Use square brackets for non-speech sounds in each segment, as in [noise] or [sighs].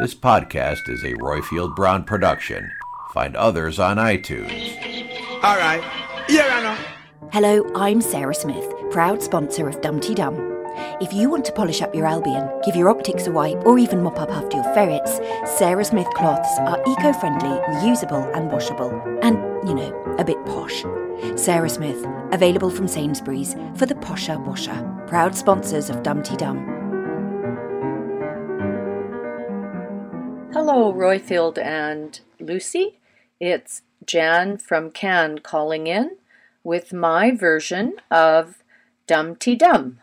This podcast is a Royfield Brown production. Find others on iTunes. All right. Here I know. Hello, I'm Sarah Smith, proud sponsor of Dumpty Dum. If you want to polish up your Albion, give your optics a wipe, or even mop up after your ferrets, Sarah Smith cloths are eco friendly, reusable, and washable. And, you know, a bit posh. Sarah Smith, available from Sainsbury's for the posher washer. Proud sponsors of Dumpty Dum. Hello, Royfield and Lucy. It's Jan from Cannes calling in with my version of Dumpty Dum.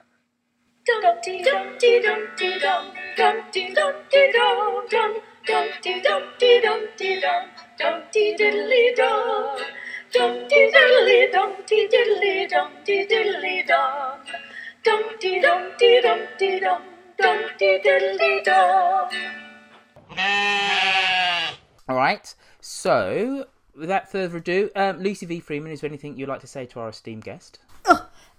Dumpty Dumpty Dumpty Dum Dumpty Dumpty Dum Dum Dumpty Dumpty Dumpty Dum Dumpty Diddly Dum Dumpty Diddly Dumpty Diddly Dumpty Diddly Dum Dumpty Dumpty Dumpty Dum Dumpty Diddly Dum All right. So, without further ado, um, Lucy V. Freeman, is there anything you'd like to say to our esteemed guest?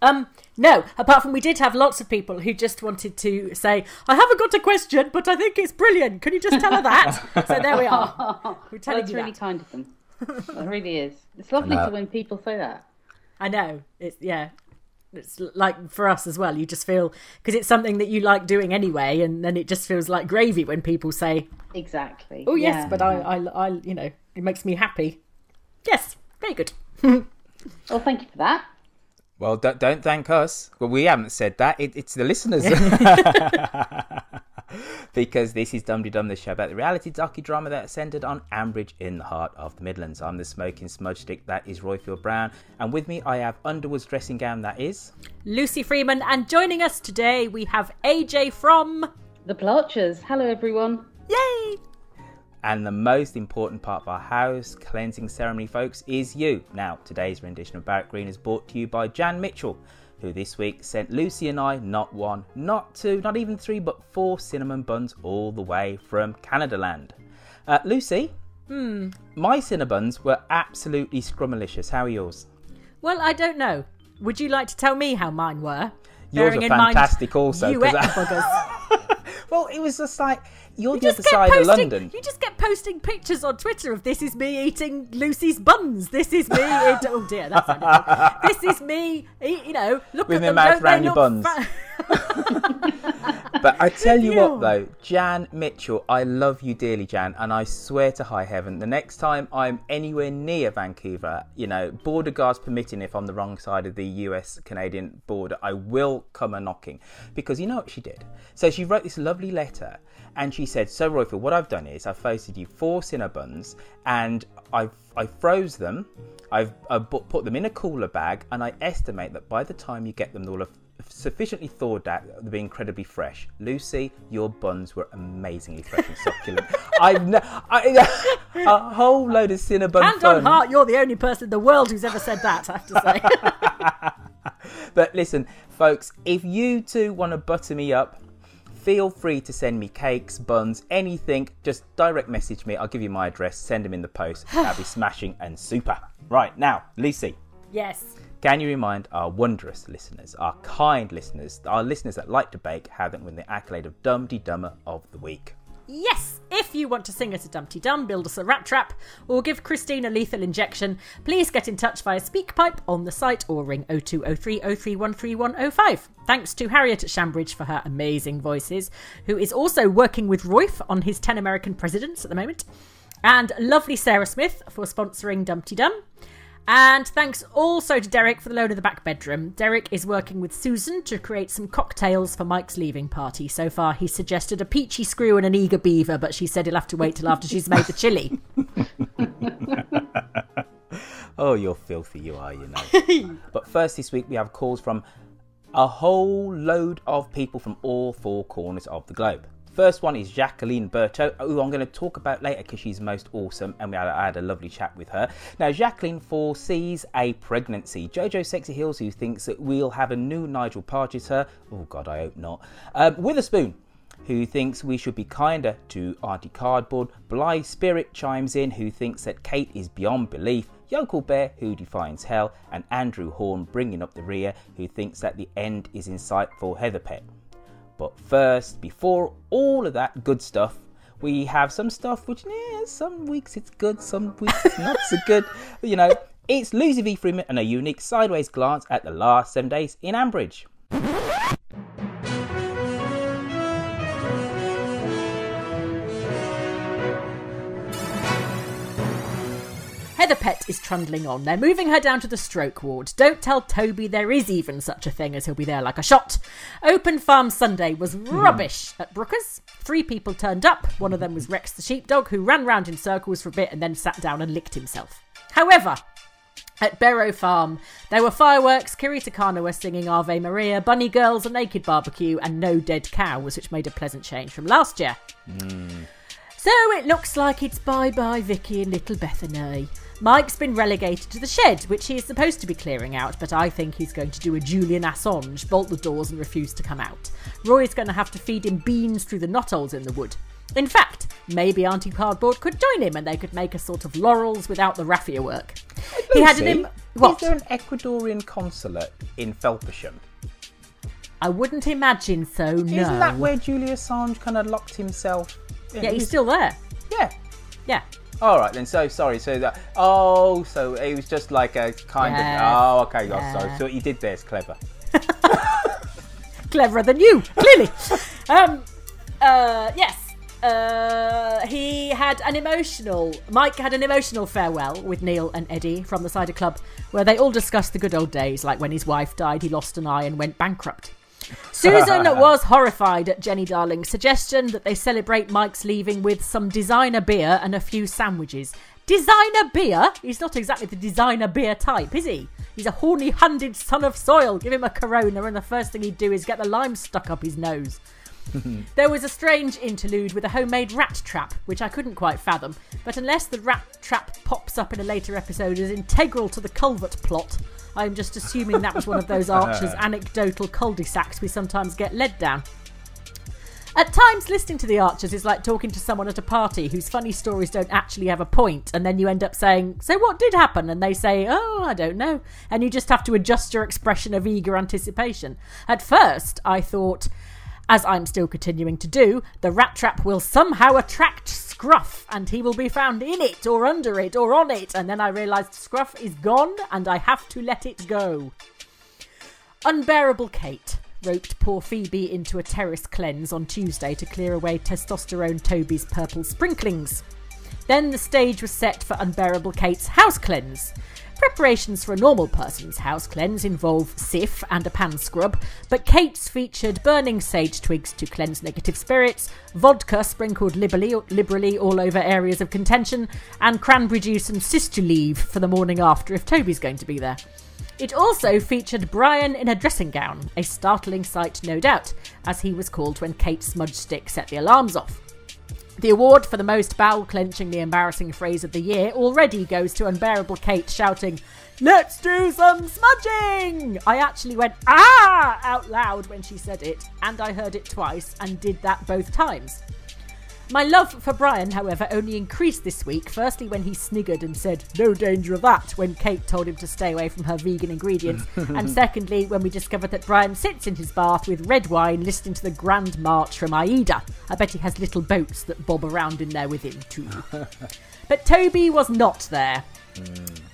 Um, no, apart from we did have lots of people who just wanted to say, I haven't got a question, but I think it's brilliant. Can you just tell her that? [laughs] so there we are. [laughs] We're Well, telling it's you really that. kind of them. [laughs] It really is. It's lovely to when people say that. I know. It's, yeah. It's like for us as well. You just feel, because it's something that you like doing anyway, and then it just feels like gravy when people say, Exactly. oh, yes, Yeah, but I, I, I, you know, it makes me happy. Yes, very good. [laughs] Well, thank you for that. Well, don't, don't thank us. Well, we haven't said that. It, it's the listeners. [laughs] [laughs] because this is Dum Dum, the show about the reality docudrama that's centered on Ambridge in the heart of the Midlands. I'm the smoking smudge stick that is Royfield Brown, and with me I have Underwood's dressing gown that is. Lucy Freeman, and joining us today we have AJ from. The Plarchers. Hello, everyone. Yay! And the most important part of our house cleansing ceremony, folks, is you. Now, today's rendition of Barwick Green is brought to you by Jan Mitchell, who this week sent Lucy and I not one, not two, not even three, but four cinnamon buns all the way from Canada land. Uh, Lucy, hmm. my cinnabuns were absolutely scrumalicious. How are yours? Well, I don't know. Would you like to tell me how mine were? Yours Bearing were mind fantastic also, You ate I- buggers. [laughs] Well, it was just like you're You the just other side posting. of London. You just get posting pictures on Twitter of this is me eating Lucy's buns. This is me. [laughs] Eat, oh dear, that's. This is me. Eat, you know, look With at my them. mouth round your buns. fa- [laughs] [laughs] But I tell you Yeah. what, though, Jan Mitchell, I love you dearly, Jan, and I swear to high heaven, the next time I'm anywhere near Vancouver, you know, border guards permitting, if I'm the wrong side of the US Canadian border, I will come a knocking. Because you know what she did? So she wrote this lovely letter, and she said, So, Royfield, what I've done is I've posted you four Cinnabons, and I've I froze them, I've, I've put them in a cooler bag, and I estimate that by the time you get them all sufficiently thawed out, they'll be incredibly fresh. Lucy, your buns were amazingly fresh and succulent. [laughs] I've ne- I, [laughs] a whole load of Cinnabon Hand fun. on heart, you're the only person in the world who's ever said that. I have to say. [laughs] But listen, folks, if you too want to butter me up, feel free to send me cakes, buns, anything. Just direct message me. I'll give you my address. Send them in the post. That'll be [sighs] smashing and super. Right now, Lucy. yes. Can you remind our wondrous listeners, our kind listeners, our listeners that like to bake, how they win the accolade of Dumpty Dee Dummer of the Week? Yes, if you want to sing us a Dumpty Dum, build us a rat trap, or give Christine a lethal injection, please get in touch via SpeakPipe on the site or ring 0203 0313105. Thanks to Harriet at Shambridge for her amazing voices, who is also working with Royf on his 10 American presidents at the moment, and lovely Sarah Smith for sponsoring Dumpty Dum. And thanks also to Derek for the loan of the back bedroom. Derek is working with Susan to create some cocktails for Mike's leaving party. So far, he's suggested a peachy screw and an eager beaver, but she said he'll have to wait till after she's made the chili. [laughs] Oh, you're filthy, you are, you know. [laughs] but first this week we have calls from a whole load of people from all four corners of the globe. First one is Jacqueline Berto, who I'm going to talk about later because she's most awesome, and we had, I had a lovely chat with her. Now, Jacqueline foresees a pregnancy. Jojo Sexy Hills, who thinks that we'll have a new Nigel Pargeter. Oh God, I hope not. Um, Witherspoon, who thinks we should be kinder to Auntie Cardboard. Bly Spirit chimes in, who thinks that Kate is beyond belief. Yokel Bear, who defines hell, and Andrew Horn bringing up the rear, who thinks that the end is in sight for. But first, before all of that good stuff, we have some stuff which, yeah, some weeks it's good, some weeks it's not so good. You know, it's Lucy V. Freeman and a unique sideways glance at the last seven days in Ambridge. Heather Pett is trundling on. They're moving her down to the stroke ward. Don't tell Toby there is even such a thing as he'll be there like a shot. Open Farm Sunday was hmm. rubbish at Brooker's. Three people turned up. One of them was Rex the sheepdog, who ran round in circles for a bit and then sat down and licked himself. However, at Barrow Farm, there were fireworks, Kiri Te Kanawa was singing Ave Maria, Bunny Girls, a naked barbecue, and no dead cows, which made a pleasant change from last year. Hmm. So it looks like it's bye bye Vicky and little Bethany. Mike's been relegated to the shed, which he is supposed to be clearing out, but I think he's going to do a Julian Assange, bolt the doors and refuse to come out. Roy's going to have to feed him beans through the knotholes in the wood. In fact, maybe Auntie Cardboard could join him and they could make a sort of laurels without the raffia work. He had an Im- what? Is there an Ecuadorian consulate in Felpersham? I wouldn't imagine so. No. Isn't that where Julian Assange kind of locked himself? in? Yeah, he's still there. Yeah. Yeah. All right then. So sorry. So that. Oh, so it was just like a kind Yes. of. Oh, okay. Oh, Yeah. sorry. So what you did there is clever. [laughs] [laughs] cleverer than you, clearly. um, uh, yes. Uh, he had an emotional. Mike had an emotional farewell with Neil and Eddie from the Cider Club, where they all discussed the good old days, like when his wife died, he lost an eye and went bankrupt. Susan [laughs] was horrified at Jenny Darling's suggestion that they celebrate Mike's leaving with some designer beer and a few sandwiches. Designer beer? He's not exactly the designer beer type, is he? He's a horny handed son of soil. Give him a corona, and the first thing he'd do is get the lime stuck up his nose. [laughs] There was a strange interlude with a homemade rat trap, which I couldn't quite fathom, but unless the rat trap pops up in a later episode as integral to the culvert plot, I'm just assuming that was one of those [laughs] Archer's anecdotal cul-de-sacs we sometimes get led down. At times, listening to the Archers is like talking to someone at a party whose funny stories don't actually have a point, and then you end up saying, So what did happen? And they say, Oh, I don't know. And you just have to adjust your expression of eager anticipation. At first, I thought, as I'm still continuing to do, the rat trap will somehow attract Scruff, and he will be found in it, or under it, or on it. And then I realised Scruff is gone, and I have to let it go. Unbearable Kate roped poor Phoebe into a terrace cleanse on Tuesday to clear away testosterone Toby's purple sprinklings. Then the stage was set for Unbearable Kate's house cleanse. Preparations for a normal person's house cleanse involve Cif and a pan scrub, but Kate's featured burning sage twigs to cleanse negative spirits, vodka sprinkled liberally, liberally all over areas of contention, and cranberry juice and sister leave for the morning after if Toby's going to be there. It also featured Brian in a dressing gown, a startling sight, no doubt, as he was called when Kate's smudge stick set the alarms off. The award for the most bowel clenchingly embarrassing phrase of the year already goes to Unbearable Kate shouting, Let's do some smudging! I actually went, ah, out loud when she said it, and I heard it twice and did that both times. My love for Brian, however, only increased this week. Firstly, when he sniggered and said, No danger of that, when Kate told him to stay away from her vegan ingredients. [laughs] and secondly, when we discovered that Brian sits in his bath with red wine listening to the Grand March from Aida. I bet he has little boats that bob around in there with him, too. [laughs] but Toby was not there.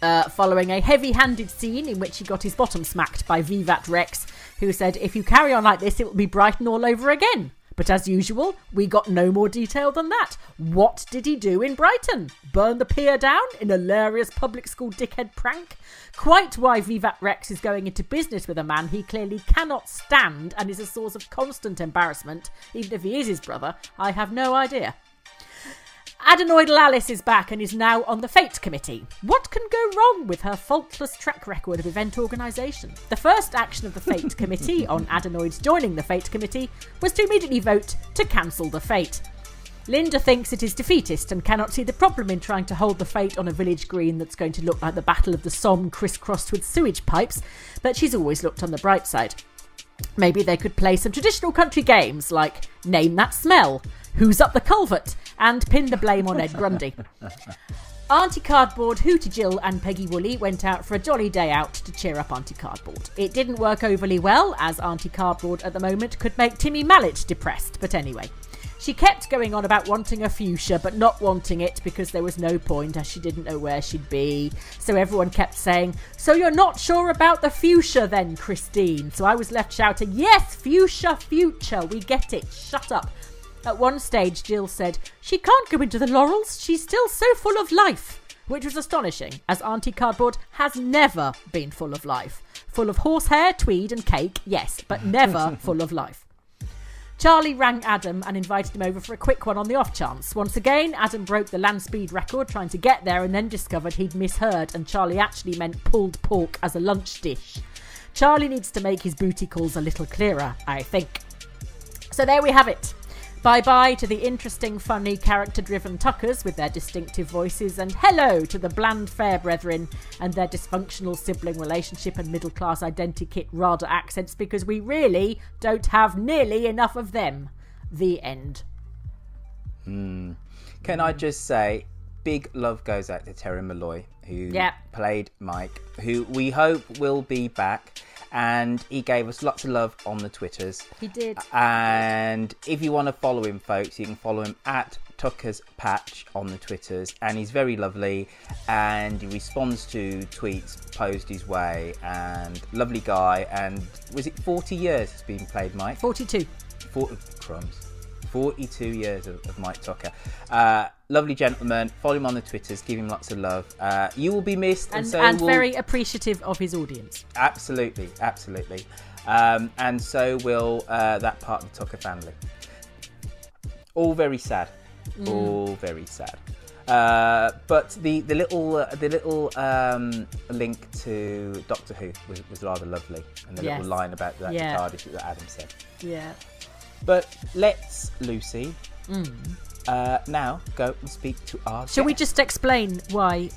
Uh, following a heavy handed scene in which he got his bottom smacked by Vivat Rex, who said, If you carry on like this, it will be Brighton all over again. But as usual, we got no more detail than that. What did he do in Brighton? Burn the pier down in hilarious public school dickhead prank? Quite why Vivat Rex is going into business with a man he clearly cannot stand and is a source of constant embarrassment, even if he is his brother, I have no idea. Adenoidal Alice is back and is now on the Fete Committee. What can go wrong with her faultless track record of event organisation? The first action of the Fete [laughs] Committee on Adenoids joining the Fete Committee was to immediately vote to cancel the Fete. Linda thinks it is defeatist and cannot see the problem in trying to hold the fete on a village green that's going to look like the Battle of the Somme crisscrossed with sewage pipes, but she's always looked on the bright side. Maybe they could play some traditional country games like Name That Smell, Who's Up the Culvert, and pin the blame on Ed Grundy. [laughs] Auntie Cardboard, Hooty Jill, and Peggy Woolley went out for a jolly day out to cheer up Auntie Cardboard. It didn't work overly well, as Auntie Cardboard at the moment could make Timmy Mallett depressed, but anyway. She kept going on about wanting a fuchsia, but not wanting it because there was no point, as she didn't know where she'd be. So everyone kept saying, So you're not sure about the fuchsia then, Christine? So I was left shouting, Yes, fuchsia, future, we get it, shut up. At one stage, Jill said, She can't go into the laurels, she's still so full of life. Which was astonishing, as Auntie Cardboard has never been full of life. Full of horsehair, tweed, and cake, yes, but [laughs] never full of life. Charlie rang Adam and invited him over for a quick one on the off chance. Once again, Adam broke the land speed record trying to get there and then discovered he'd misheard and Charlie actually meant pulled pork as a lunch dish. Charlie needs to make his booty calls a little clearer, I think. So there we have it. Bye bye to the interesting, funny, character driven Tuckers with their distinctive voices, and hello to the bland fair brethren and their dysfunctional sibling relationship and middle class identikit RADA accents because we really don't have nearly enough of them. The end. Hmm. Can I just say, big love goes out to Terry Molloy, who Yeah. played Mike, who we hope will be back. And he gave us lots of love on the Twitters. He did. And if you want to follow him, folks, you can follow him at Tucker's Patch on the Twitters. And he's very lovely and he responds to tweets posed his way. And lovely guy. And was it 40 years it's been played, Mike? 42. 40 crumbs. 42 years of, of Mike Tucker. Uh, lovely gentleman. Follow him on the Twitters. Give him lots of love. Uh, you will be missed, and, And, so and will very appreciative of his audience. absolutely, absolutely. Um, and so will uh, that part of the Tucker family. All very sad. Mm. All very sad. Uh, but the the little uh, the little um, link to Doctor Who was, was rather lovely, and the Yes. little line about that Yeah. TARDIS that Adam said. Yeah. But let's, Lucy, uh, now go and speak to our. Shall we just explain why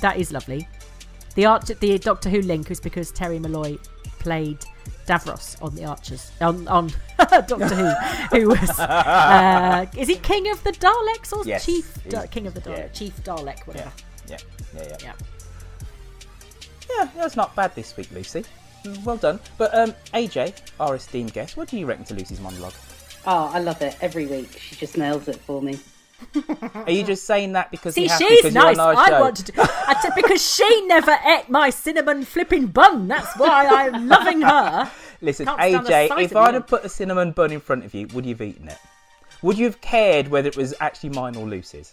that is lovely? The Arch- the Doctor Who link is because Terry Molloy played Davros on the Archers on on [laughs] Doctor Who, who was uh, is he King of the Daleks or Yes, Chief Da- King of the Daleks? yeah. Chief Dalek, Yeah, whatever. yeah, yeah, yeah. Yeah. Yeah, that's not bad this week, Lucy. Well done. But um, AJ, our esteemed guest, what do you reckon to Lucy's monologue? Oh, I love it every week. She just nails it for me. Are you just saying that because See, you have she's because you're nice. on our I show? wanted to. I said because she never ate my cinnamon flipping bun. That's why I'm loving her. [laughs] Listen, Can't stand the AJ, if I'd have put a cinnamon bun in front of you, would you have eaten it? Would you have cared whether it was actually mine or Lucy's?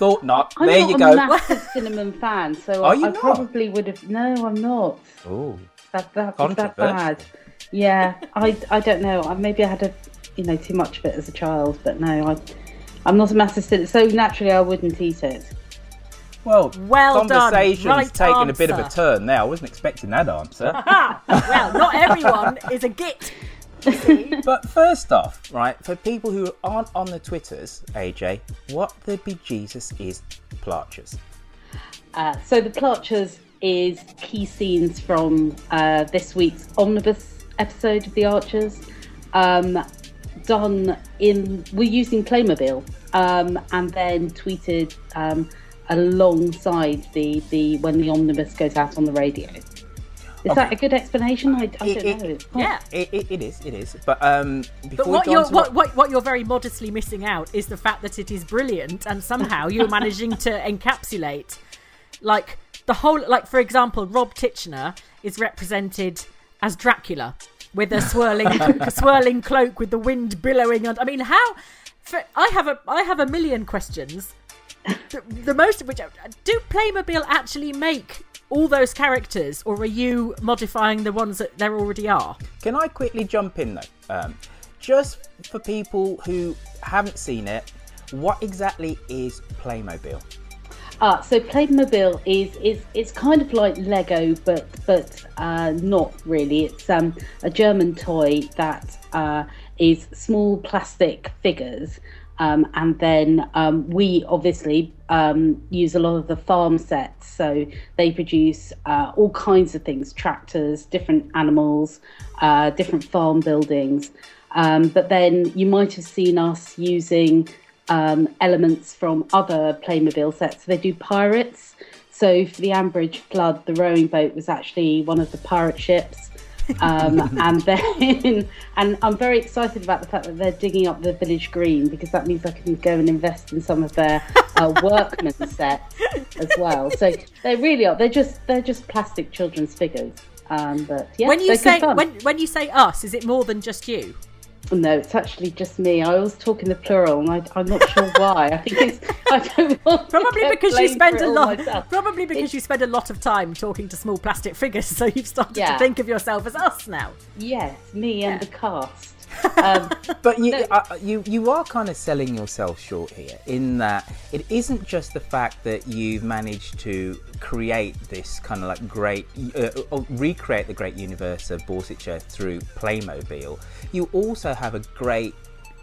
Thought not. I'm there not you a go. massive cinnamon fan, so Are I, you I not? probably would have. No, I'm not. Oh, That that was that bad. Yeah, I I don't know. I- Maybe I had a you know too much of it as a child, but no, I I'm not a massive cinnamon. So naturally, I wouldn't eat it. well, Well done. conversation's Right taken a bit of a answer. turn now. I wasn't expecting that answer. [laughs] Well, not everyone is a git. [laughs] But first off, right, for people who aren't on the Twitters, AJ, what the bejesus is Plarchers? Uh, so the Plarchers is key scenes from uh, this week's omnibus episode of The Archers, um, done in we're using Playmobil, um, and then tweeted um, alongside the the when the omnibus goes out on the radio. Is that a good explanation? I, I don't It- know. it- Yeah. It, it, it is, it is. But um, But what you're what, what what you're very modestly missing out is the fact that it is brilliant, and somehow you're managing to [laughs] encapsulate, like the whole. Like for example, Rob Titchener is represented as Dracula with a swirling a [laughs] swirling cloak with the wind billowing. And I mean, how? For, I have a I have a million questions. The, the most of which do Playmobil actually make all those characters, or are you modifying the ones that there already are? Can I quickly jump in though? Um, just for people who haven't seen it, what exactly is Playmobil? Ah, so Playmobil is is it's kind of like Lego, but but uh, not really. It's um, a German toy that uh, is small plastic figures, um, and then um, we obviously um, use a lot of the farm sets. So they produce uh, all kinds of things: tractors, different animals, uh, different farm buildings. Um, but then you might have seen us using um, elements from other Playmobil sets. They do pirates. So for the Ambridge flood, the rowing boat was actually one of the pirate ships. Um, and then, [laughs] and I'm very excited about the fact that they're digging up the village green because that means I can go and invest in some of their uh, [laughs] workman sets as well. So they really are. They're just they're just plastic children's figures. Um, but yeah, when you say when when you say us, is it more than just you? No, it's actually just me. I always talk in the plural, and I, I'm not sure why. I think it's I don't [laughs] want Probably because you spend a lot. myself. Probably because you spend a lot of time talking to small plastic figures, so you've started to think of yourself as us now. Yes, me and the cast. Um, [laughs] But you, No. uh, you, you are kind of selling yourself short here in that it isn't just the fact that you've managed to create this kind of like great, uh, or recreate the great universe of Borsetshire through Playmobil. You also have a great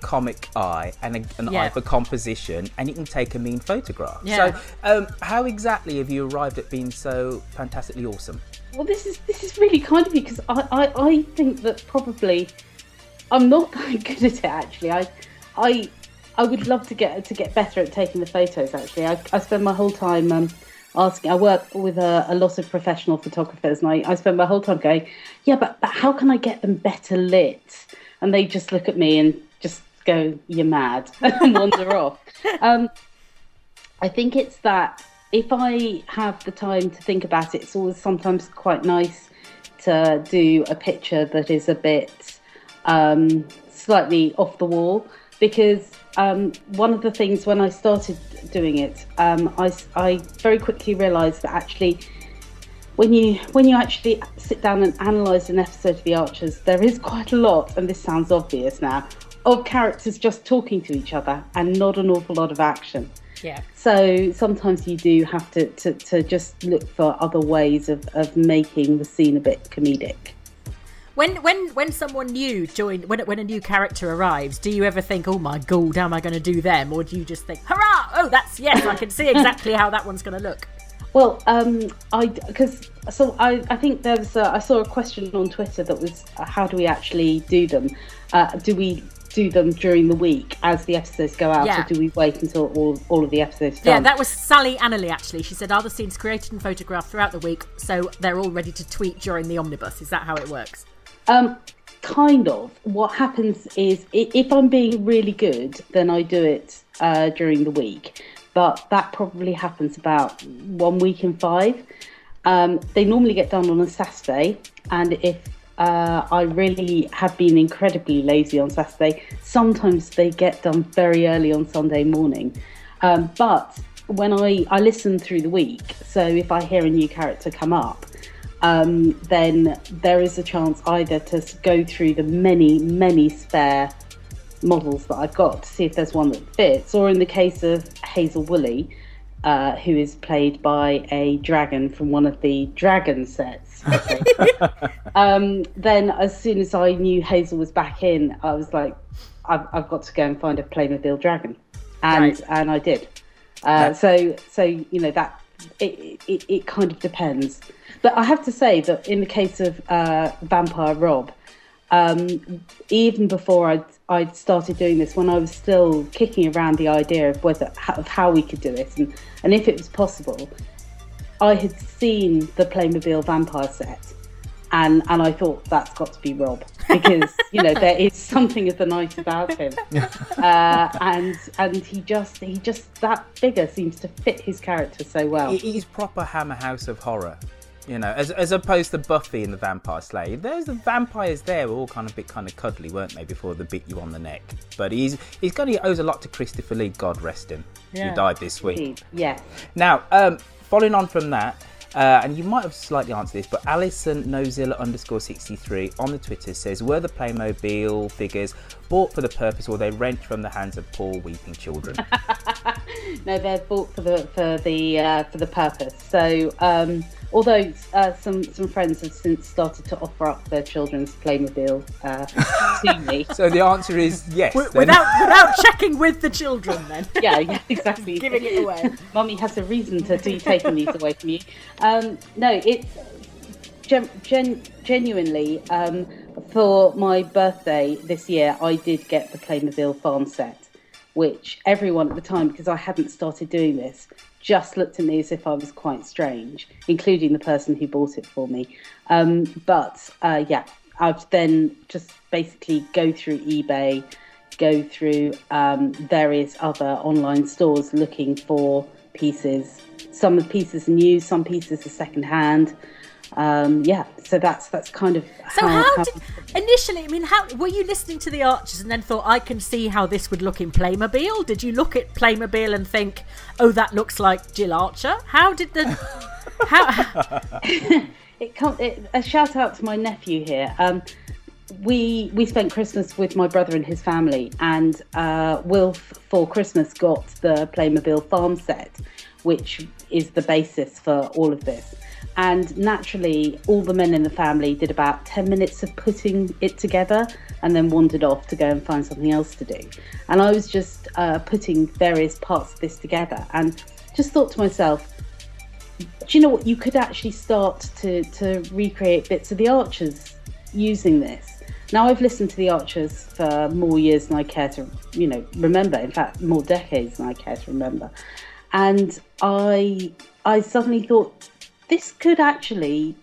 comic eye and a, an Yeah. eye for composition, and you can take a mean photograph. Yeah. So, um, how exactly have you arrived at being so fantastically awesome? well, this is this is really kind of you because I, I I think that probably I'm not [laughs] that good at it. Actually, I I I would love to get to get better at taking the photos. Actually, I, I spend my whole time um, asking. I work with a, a lot of professional photographers, and I, I spend my whole time going, yeah, but, but how can I get them better lit? And they just look at me and just go, "You're mad," [laughs] and wander off. Um, I think it's that if I have the time to think about it, it's always sometimes quite nice to do a picture that is a bit um, slightly off the wall because um, one of the things when I started doing it, um, I, I very quickly realised that actually when you when you actually sit down and analyse an episode of The Archers, there is quite a lot, and this sounds obvious now, of characters just talking to each other and not an awful lot of action. Yeah. So sometimes you do have to, to, to just look for other ways of, of making the scene a bit comedic. When when when someone new join when when a new character arrives, do you ever think, "Oh my god, how am I going to do them?" Or do you just think, "Hurrah! Oh, that's yes, I can see exactly how that one's going to look." Well, um, I because so I, I think there was a, I saw a question on Twitter that was uh, how do we actually do them? Uh, do we do them during the week as the episodes go out, Yeah. or do we wait until all, all of the episodes Yeah, done? that was Sally Annerly actually. She said, "Are the scenes created and photographed throughout the week, so they're all ready to tweet during the omnibus?" Is that how it works? Um, kind of. What happens is if I'm being really good, then I do it uh, during the week. But that probably happens about one week in five. Um, they normally get done on a Saturday, and if uh, I really have been incredibly lazy on Saturday, sometimes they get done very early on Sunday morning. Um, but when I, I listen through the week, so if I hear a new character come up, um, then there is a chance either to go through the many, many spare models that I've got to see if there's one that fits, or in the case of Hazel Woolley, uh, who is played by a dragon from one of the dragon sets. [laughs] um, then, as soon as I knew Hazel was back in, I was like, I've, I've got to go and find a Playmobil dragon, and Right. and I did. Uh, so so you know that it, it it kind of depends. But I have to say that in the case of uh, Vampire Rob, um, even before I'd, I'd started doing this, when I was still kicking around the idea of whether of how we could do it and, and if it was possible, I had seen the Playmobil Vampire set, and and I thought that's got to be Rob because [laughs] you know there is something of the night about him, [laughs] uh, and and he just he just that figure seems to fit his character so well. It is proper Hammer House of horror, you know, as, as opposed to Buffy and the Vampire Slayer. There's the vampires there were all kind of a bit kind of cuddly, weren't they, before they bit you on the neck? But he's he's got he owes a lot to Christopher Lee, God rest him, Yeah. who died this week. Yeah. Now, um, following on from that, uh, and you might have slightly answered this, but Alison Nozilla underscore 63 on the Twitter says, Were the Playmobil figures bought for the purpose or they rent from the hands of poor weeping children? [laughs] No, they're bought for the for the uh, for the purpose. So, um, although uh, some some friends have since started to offer up their children's Playmobil uh, [laughs] to me. so the answer is yes. W- without without checking with the children, then [laughs] Yeah, yeah, exactly. giving it away. Mummy has a reason to be taking these away from you. Um, no, it's gen- gen- genuinely um, for my birthday this year. I did get the Playmobil farm set which everyone at the time, because I hadn't started doing this, just looked at me as if I was quite strange, including the person who bought it for me. Um, but uh, yeah, I'd then just basically go through eBay, go through um, various other online stores looking for pieces. Some pieces new, some pieces are second hand. Um, yeah, so that's that's kind of So how, did initially? I mean, how were you listening to the Archers and then thought I can see how this would look in Playmobil? Did you look at Playmobil and think, oh, that looks like Jill Archer? How did the how? [laughs] it come it, a shout out to my nephew here. Um, we we spent Christmas with my brother and his family, and uh, Wilf for Christmas got the Playmobil farm set, which is the basis for all of this. And naturally, all the men in the family did about 10 minutes of putting it together and then wandered off to go and find something else to do. And I was just uh, putting various parts of this together and just thought to myself, do you know what? You could actually start to, to recreate bits of the Archers using this. Now I've listened to the Archers for more years than I care to, you know, remember. In fact, more decades than I care to remember. And I, I suddenly thought this could actually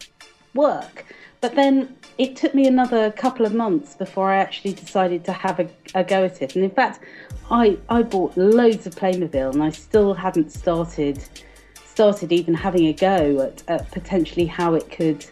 work. But then it took me another couple of months before I actually decided to have a, a go at it. And in fact, I, I bought loads of Playmobil and I still hadn't started started even having a go at, at potentially how it could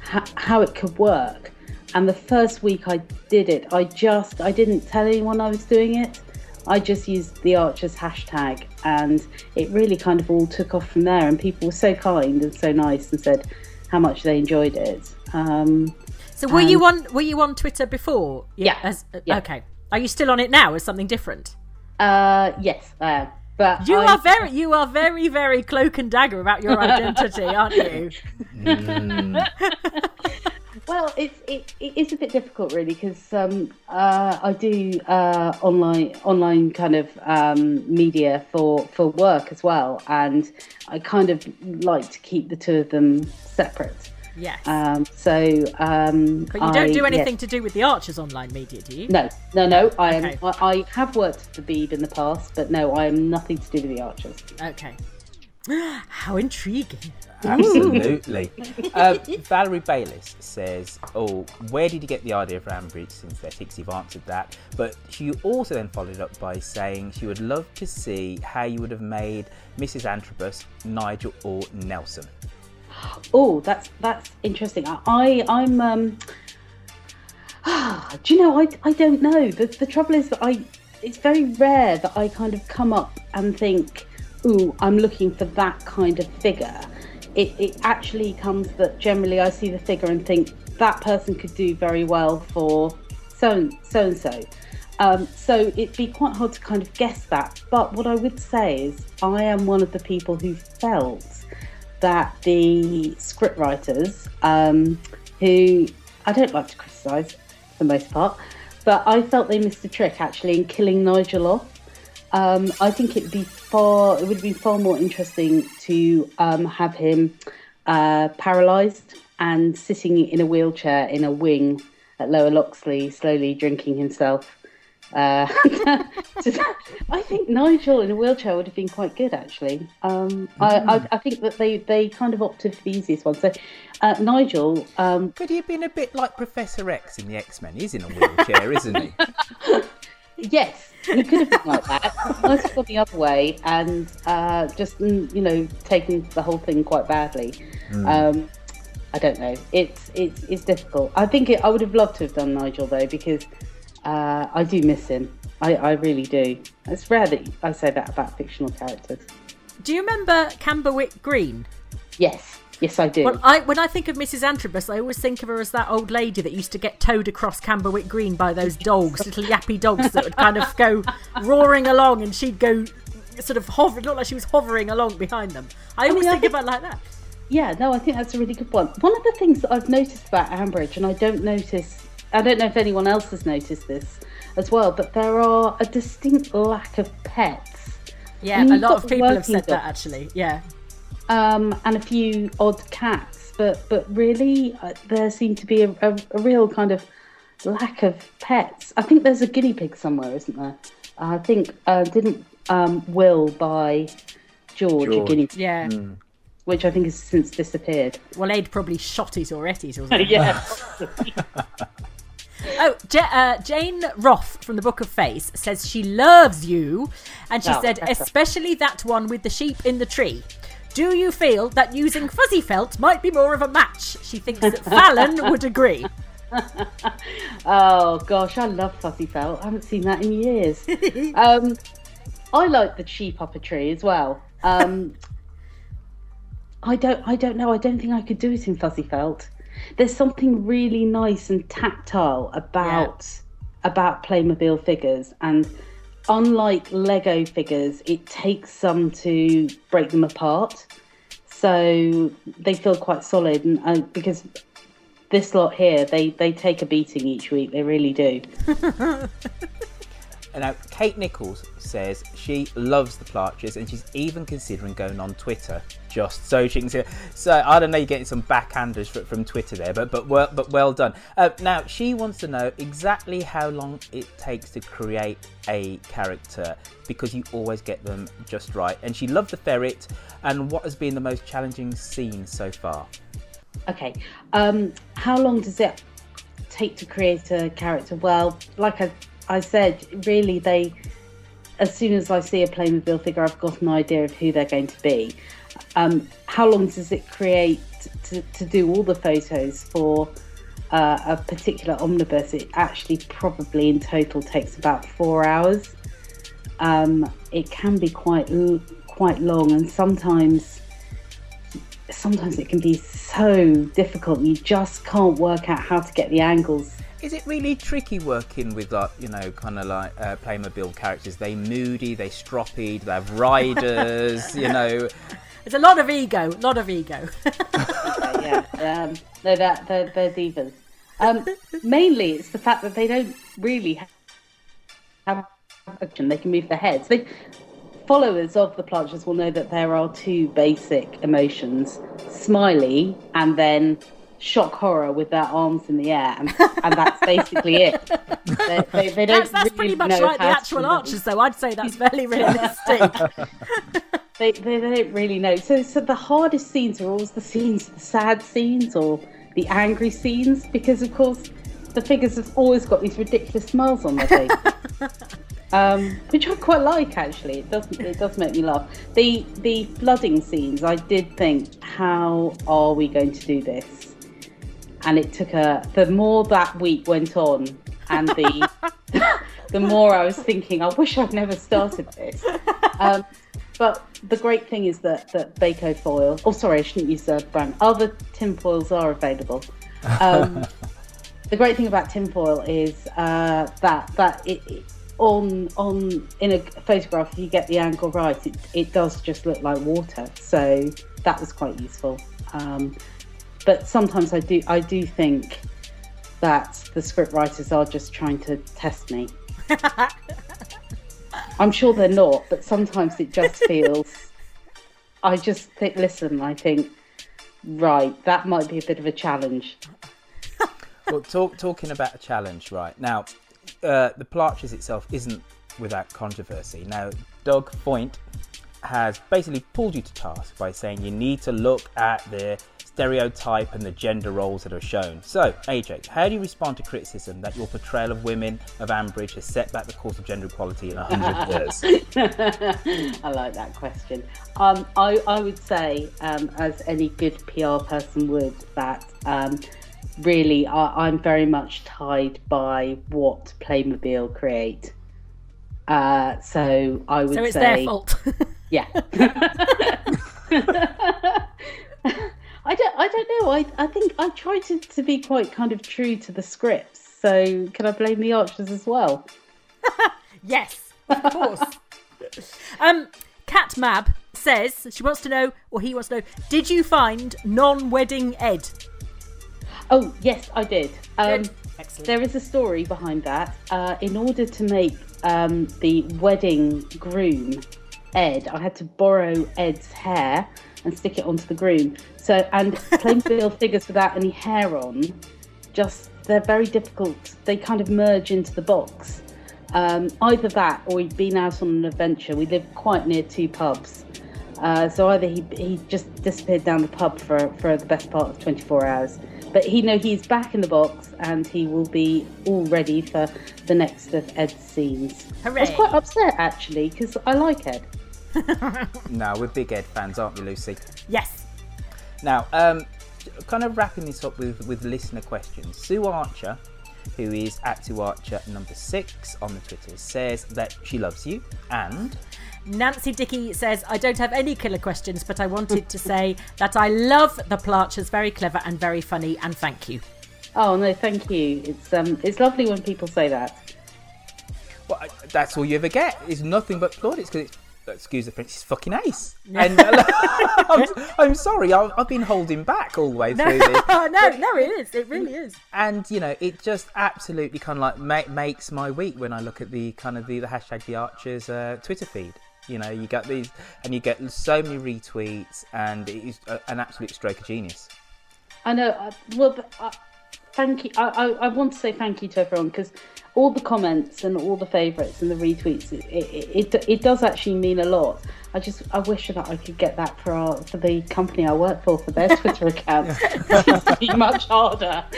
ha, how it could work. And the first week I did it, I just I didn't tell anyone I was doing it. I just used the Archers hashtag, and it really kind of all took off from there. And people were so kind and so nice, and said how much they enjoyed it. Um, so were you on were you on Twitter before? Yeah. As, yeah. Okay. Are you still on it now? As something different? Uh, yes, I am. But You I- are very you are very very cloak and dagger about your identity, aren't you? [laughs] Well, it's it, it is a bit difficult really because um, uh, I do uh, online online kind of um, media for for work as well, and I kind of like to keep the two of them separate. Yes. Um, so, um, but you don't I- do yes. anything to do with the Archers online media, do you? No, no, no. I am. Okay. I, I have worked for Beeb in the past, but no, I am nothing to do with the Archers. Okay. [gasps] How intriguing. Absolutely. um, Valerie Bayliss says, "Oh, where did you get the idea for Ambridge synthetics?" You've answered that, but she also then followed up by saying she would love to see how you would have made Mrs. Antrobus, Nigel, or Nelson. Oh, that's that's interesting. I, I I'm um. [sighs] do you know? I I don't know. The the trouble is that I. It's very rare that I kind of come up and think, "Ooh, I'm looking for that kind of figure." It it actually comes that generally I see the figure and think that person could do very well for so and so and so. Um, so it'd be quite hard to kind of guess that. But what I would say is, I am one of the people who felt that the scriptwriters, um, who I don't like to criticise for the most part, but I felt they missed a trick actually in killing Nigel off. Um, I think it'd be far, it would be far more interesting to um, have him uh, paralysed and sitting in a wheelchair in a wing at Lower Loxley, slowly drinking himself. Uh, [laughs] I think Nigel in a wheelchair would have been quite good, actually. Um, I, I, I think that they, they kind of opted for the easiest one. So, uh, Nigel, um, Could he have been a bit like Professor X in the X Men? He's in a wheelchair, isn't he? [laughs] yes, he could have been like that. Nice gone the other way and uh, just, mm, you know, taken the whole thing quite badly. Um, I don't know. It's it's it's difficult. I think it, I would have loved to have done Nigel though because uh, I do miss him. I, I really do. It's rare that I say that about fictional characters. Do you remember Camberwick Green? Yes, yes, I do. Well, I when I think of Mrs. Antrobus, I always think of her as that old lady that used to get towed across Camberwick Green by those dogs, little yappy dogs that would kind of go roaring along, and she'd go sort of hover, not like she was hovering along behind them. I oh, always yeah, I think think- of her like that. Yeah, no, I think that's a really good one. One of the things that I've noticed about Ambridge, and I don't notice, I don't know if anyone else has noticed this as well, but there are a distinct lack of pets. Yeah, a lot of people have said that actually. Yeah. Um, and a few odd cats, but but really uh, there seemed to be a, a, a real kind of lack of pets. I think there's a guinea pig somewhere, isn't there? I think uh, didn't um, Will buy George, a guinea pig, Yeah. which I think has since disappeared. Well, they'd probably shot it or ate it or something. yeah. [laughs] Oh, Ja- uh, Jane Roth from the Book of Face says she loves you, and she Oh, said especially that one with the sheep in the tree. Do you feel that using fuzzy felt might be more of a match? She thinks that Fallon [laughs] would agree. [laughs] Oh gosh, I love fuzzy felt. I haven't seen that in years. um, I like the cheap tree as well. Um, I don't. I don't know. I don't think I could do it in fuzzy felt. There's something really nice and tactile about about Playmobil figures, and unlike Lego figures, it takes some to break them apart. So they feel quite solid, and uh, because this lot here, they they take a beating each week. They really do. [laughs] Now, Kate Nichols says she loves the Plarchers and she's even considering going on Twitter just so she can see. So I don't know, you're getting some backhanders from Twitter there, but but well, but well done. Uh, now she wants to know exactly how long it takes to create a character because you always get them just right. And she loved the ferret. And what has been the most challenging scene so far? Okay. Um, how long does it take to create a character? Well, like I, I said, really, they. As soon as I see a Playmobil figure, I've got an idea of who they're going to be. Um, how long does it create to, to do all the photos for uh, a particular omnibus? It actually probably in total takes about four hours. Um, it can be quite quite long, and sometimes sometimes it can be so difficult. You just can't work out how to get the angles. Is it really tricky working with like you know kind of like uh, Playmobil characters? They moody, they stroppy, they have riders, [laughs] you know. It's a lot of ego, a lot of ego. [laughs] yeah, um, they're, that, they're, they're divas. Um, mainly, it's the fact that they don't really have- have action. They can move their heads. They, followers of the Plarchers will know that there are two basic emotions: smiley and then shock horror with their arms in the air, and, and that's basically it. They, [laughs] they, they don't That's, that's pretty much like the actual archers, though. I'd say that's fairly [laughs] realistic. [laughs] they, they, they don't really know. So, so the hardest scenes are always the scenes, the sad scenes or the angry scenes, because of course the figures have always got these ridiculous smiles on their face, um, which I quite like actually. It does it does make me laugh. The the flooding scenes, I did think, how are we going to do this? And it took a. The more that week went on, and the [laughs] the more I was thinking, I wish I'd never started this. Um, but the great thing is that that Bacofoil. Oh, sorry, I shouldn't use the brand. Other tin foils are available. Um, the great thing about tinfoil is uh, that that it, it on on in a photograph, if you get the angle right, it, it does just look like water. So that was quite useful. Um, but sometimes I do I do think that the script writers are just trying to test me. [laughs] I'm sure they're not, but sometimes it just [laughs] feels. I just think, listen, I think, right, that might be a bit of a challenge. [laughs] well, talk, talking about a challenge, right now, uh, the Plarchers itself isn't without controversy. Now, Doug Foynt has basically pulled you to task by saying you need to look at the stereotype and the gender roles that are shown. So, AJ, how do you respond to criticism that your portrayal of women of Ambridge has set back the course of gender equality in a hundred [laughs] years? I like that question. Um, I, I would say, um, as any good PR person would, that um, really I, I'm very much tied by what Playmobil create. Uh, so I would so it's say, their fault. yeah. [laughs] [laughs] I don't. I don't know. I, I think I tried to, to be quite kind of true to the scripts. So can I blame the archers as well? [laughs] yes, of course. [laughs] um, Cat Mab says she wants to know, or he wants to know, did you find non-wedding Ed? Oh yes, I did. Um, Excellent. there is a story behind that. Uh, in order to make um, the wedding groom Ed, I had to borrow Ed's hair and stick it onto the groom. So and Playmobil [laughs] figures without any hair on just they're very difficult. They kind of merge into the box. Um, either that, or he'd been out on an adventure. We live quite near two pubs, uh, so either he he just disappeared down the pub for for the best part of 24 hours. But he know he's back in the box, and he will be all ready for the next of Ed's scenes. I was quite upset actually because I like Ed. [laughs] No, we're big Ed fans, aren't we, Lucy? Yes. Now, um, kind of wrapping this up with, with listener questions. Sue Archer, who is at Sue Archer number six on the Twitter, says that she loves you and Nancy Dickey says, I don't have any killer questions, but I wanted to say [laughs] that I love the Plarchers, very clever and very funny, and thank you. Oh no, thank you. It's um it's lovely when people say that. well, that's all you ever get is nothing but plaudits because it's. Excuse the French, it's fucking ace. [laughs] And uh, [laughs] I'm, I'm sorry, I've, I've been holding back all the way through this. [laughs] no, no, it is. It really is. and you know it just absolutely kind of like ma- makes my week when I look at the kind of the, the hashtag the Archers uh, Twitter feed. You know, you get these, and you get so many retweets, and it is a, an absolute stroke of genius. I know. Uh, well, but, uh, thank you. I, I, I want to say thank you to everyone because all the comments and all the favourites and the retweets, it, it, it, it does actually mean a lot. I just I wish that I could get that for our, for the company I work for for their [laughs] Twitter accounts. It'd be much harder. [laughs]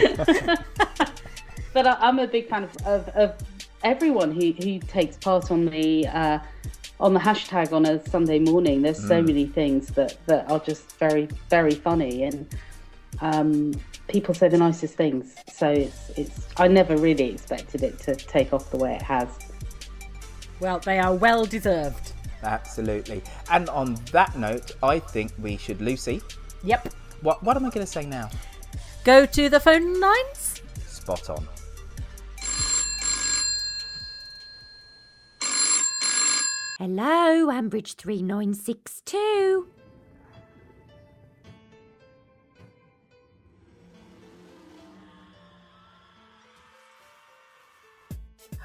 but I, I'm a big fan of, of, of everyone who, who takes part on the uh, on the hashtag on a Sunday morning. There's so many things that, that are just very very funny and um, people say the nicest things. So it's it's I never really expected it to take off the way it has. Well, they are well deserved. Absolutely. And on that note, I think we should, Lucy. Yep. What what am I going to say now? Go to the phone lines. Spot on. Hello, Ambridge 3962.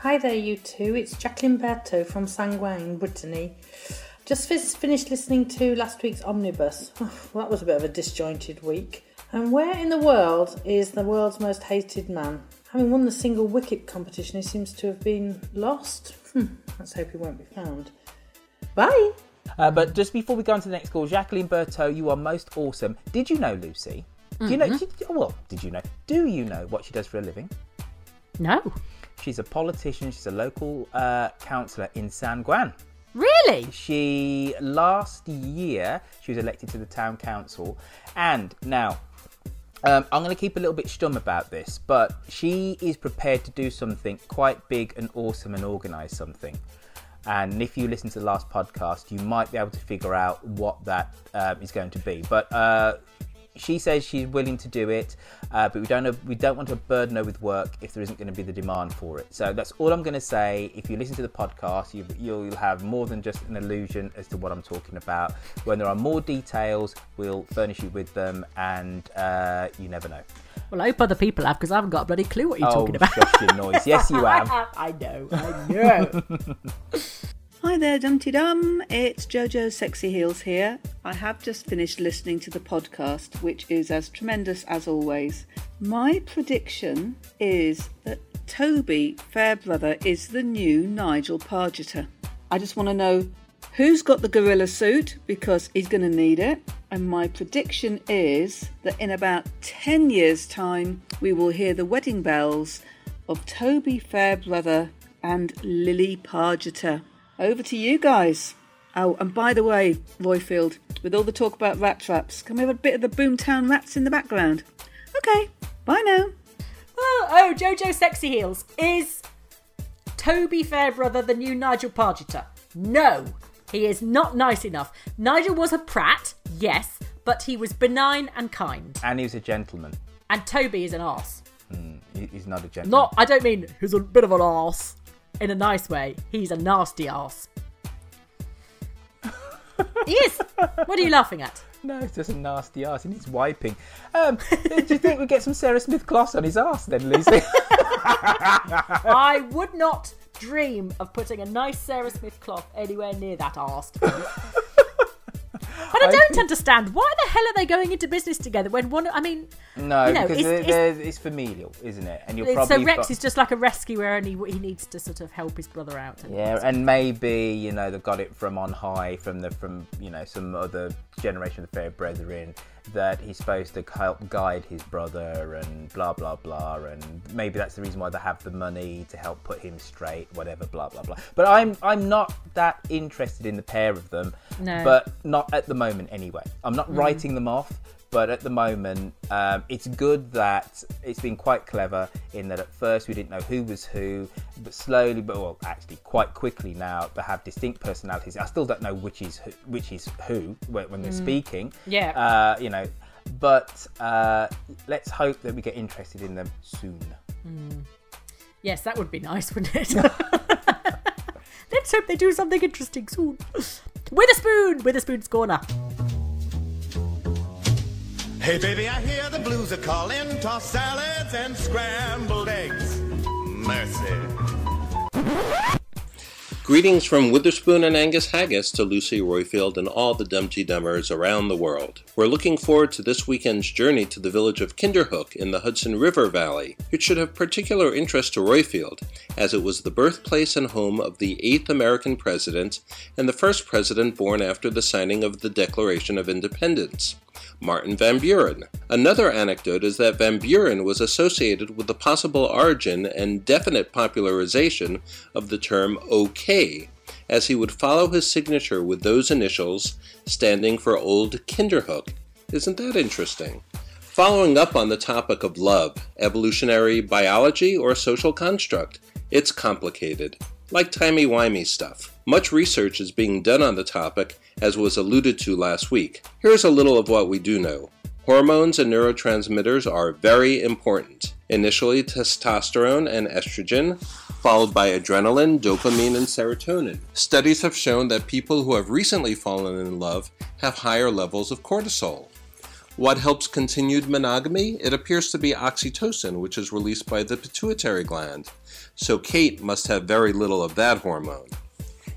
Hi there, you two. It's Jacqueline Berto from Sanguine, Brittany. Just fi- finished listening to last week's Omnibus. [sighs] well, that was a bit of a disjointed week. And where in the world is the world's most hated man? Having won the single wicket competition, he seems to have been lost. Hmm, let's hope he won't be found. Bye! Uh, but just before we go on to the next call, Jacqueline Berto, you are most awesome. Did you know, Lucy? Do you know? Did, well, did you know? Do you know what she does for a living? No. She's a politician. She's a local uh, councillor in San Juan. Really? She last year she was elected to the town council, and now um, I'm going to keep a little bit stum about this, but she is prepared to do something quite big and awesome and organise something. And if you listen to the last podcast, you might be able to figure out what that um, is going to be. But uh, she says she's willing to do it, uh, but we don't have, we don't want to burden her with work if there isn't going to be the demand for it. So that's all I'm going to say. If you listen to the podcast, you, you'll have more than just an illusion as to what I'm talking about. When there are more details, we'll furnish you with them, and uh, you never know. Well, I hope other people have because I haven't got a bloody clue what you're oh, talking about. shush your noise. Yes, you [laughs] have. I know, I know. [laughs] Hi there, Dumpty Dum. It's Jojo Sexy Heels here. I have just finished listening to the podcast, which is as tremendous as always. My prediction is that Toby Fairbrother is the new Nigel Pargeter. I just want to know who's got the gorilla suit because he's going to need it. And my prediction is that in about 10 years' time, we will hear the wedding bells of Toby Fairbrother and Lily Pargeter. Over to you guys. Oh, and by the way, Royfield, with all the talk about rat traps, can we have a bit of the Boomtown rats in the background? Okay, bye now. oh, oh, Jojo Sexy Heels. Is Toby Fairbrother the new Nigel Pargeter? No, he is not nice enough. Nigel was a prat, yes, but he was benign and kind. And he was a gentleman. And Toby is an arse. Hmm, he- He's not a gentleman. Not, I don't mean he's a bit of an arse in a nice way. He's a nasty ass. he is. What are you laughing at? No, it's just a nasty ass. He needs wiping. Um, [laughs] do you think we get some Sarah Smith gloss on his ass then, Lucy? [laughs] I would not dream of putting a nice Sarah Smith cloth anywhere near that arse. But I don't understand why the hell are they going into business together when one? I mean, No, You know, because it's- it's- it's familial, isn't it? And you're so Rex is just like a rescuer, and he he needs to sort of help his brother out. Yeah, and maybe you know they got it from on high, from the from you know some other generation of the fair brethren that he's supposed to help guide his brother and blah blah blah, and maybe that's the reason why they have the money to help put him straight, whatever, blah blah blah. But I'm I'm not that interested in the pair of them, No. but not at the moment anyway. I'm not Mm. writing them off. But at the moment, um, it's good that it's been quite clever in that at first we didn't know who was who, but slowly, but well, actually quite quickly now, they have distinct personalities. I still don't know which is who, which is who when, when they're Mm. speaking. Yeah. Uh, you know, but uh, let's hope that we get interested in them soon. Mm. Yes, that would be nice, wouldn't it? [laughs] Let's hope they do something interesting soon. Witherspoon, Witherspoon's corner. Hey baby, I hear the blues are calling. Toss salads and scrambled eggs. Mercy. Greetings from Witherspoon and Angus Haggis to Lucy Royfield and all the Dumpty Dummers around the world. We're looking forward to this weekend's journey to the village of Kinderhook in the Hudson River Valley. It should have particular interest to Royfield, as it was the birthplace and home of the eighth American president and the first president born after the signing of the Declaration of Independence. Martin Van Buren. Another anecdote is that Van Buren was associated with the possible origin and definite popularization of the term OK, as he would follow his signature with those initials standing for Old Kinderhook. Isn't that interesting? Following up on the topic of love, evolutionary biology or social construct, it's complicated, like timey-wimey stuff. Much research is being done on the topic, as was alluded to last week. Here's a little of what we do know. Hormones and neurotransmitters are very important. Initially, testosterone and estrogen, followed by adrenaline, dopamine, and serotonin. Studies have shown that people who have recently fallen in love have higher levels of cortisol. What helps continued monogamy? It appears to be oxytocin, which is released by the pituitary gland. So Kate must have very little of that hormone.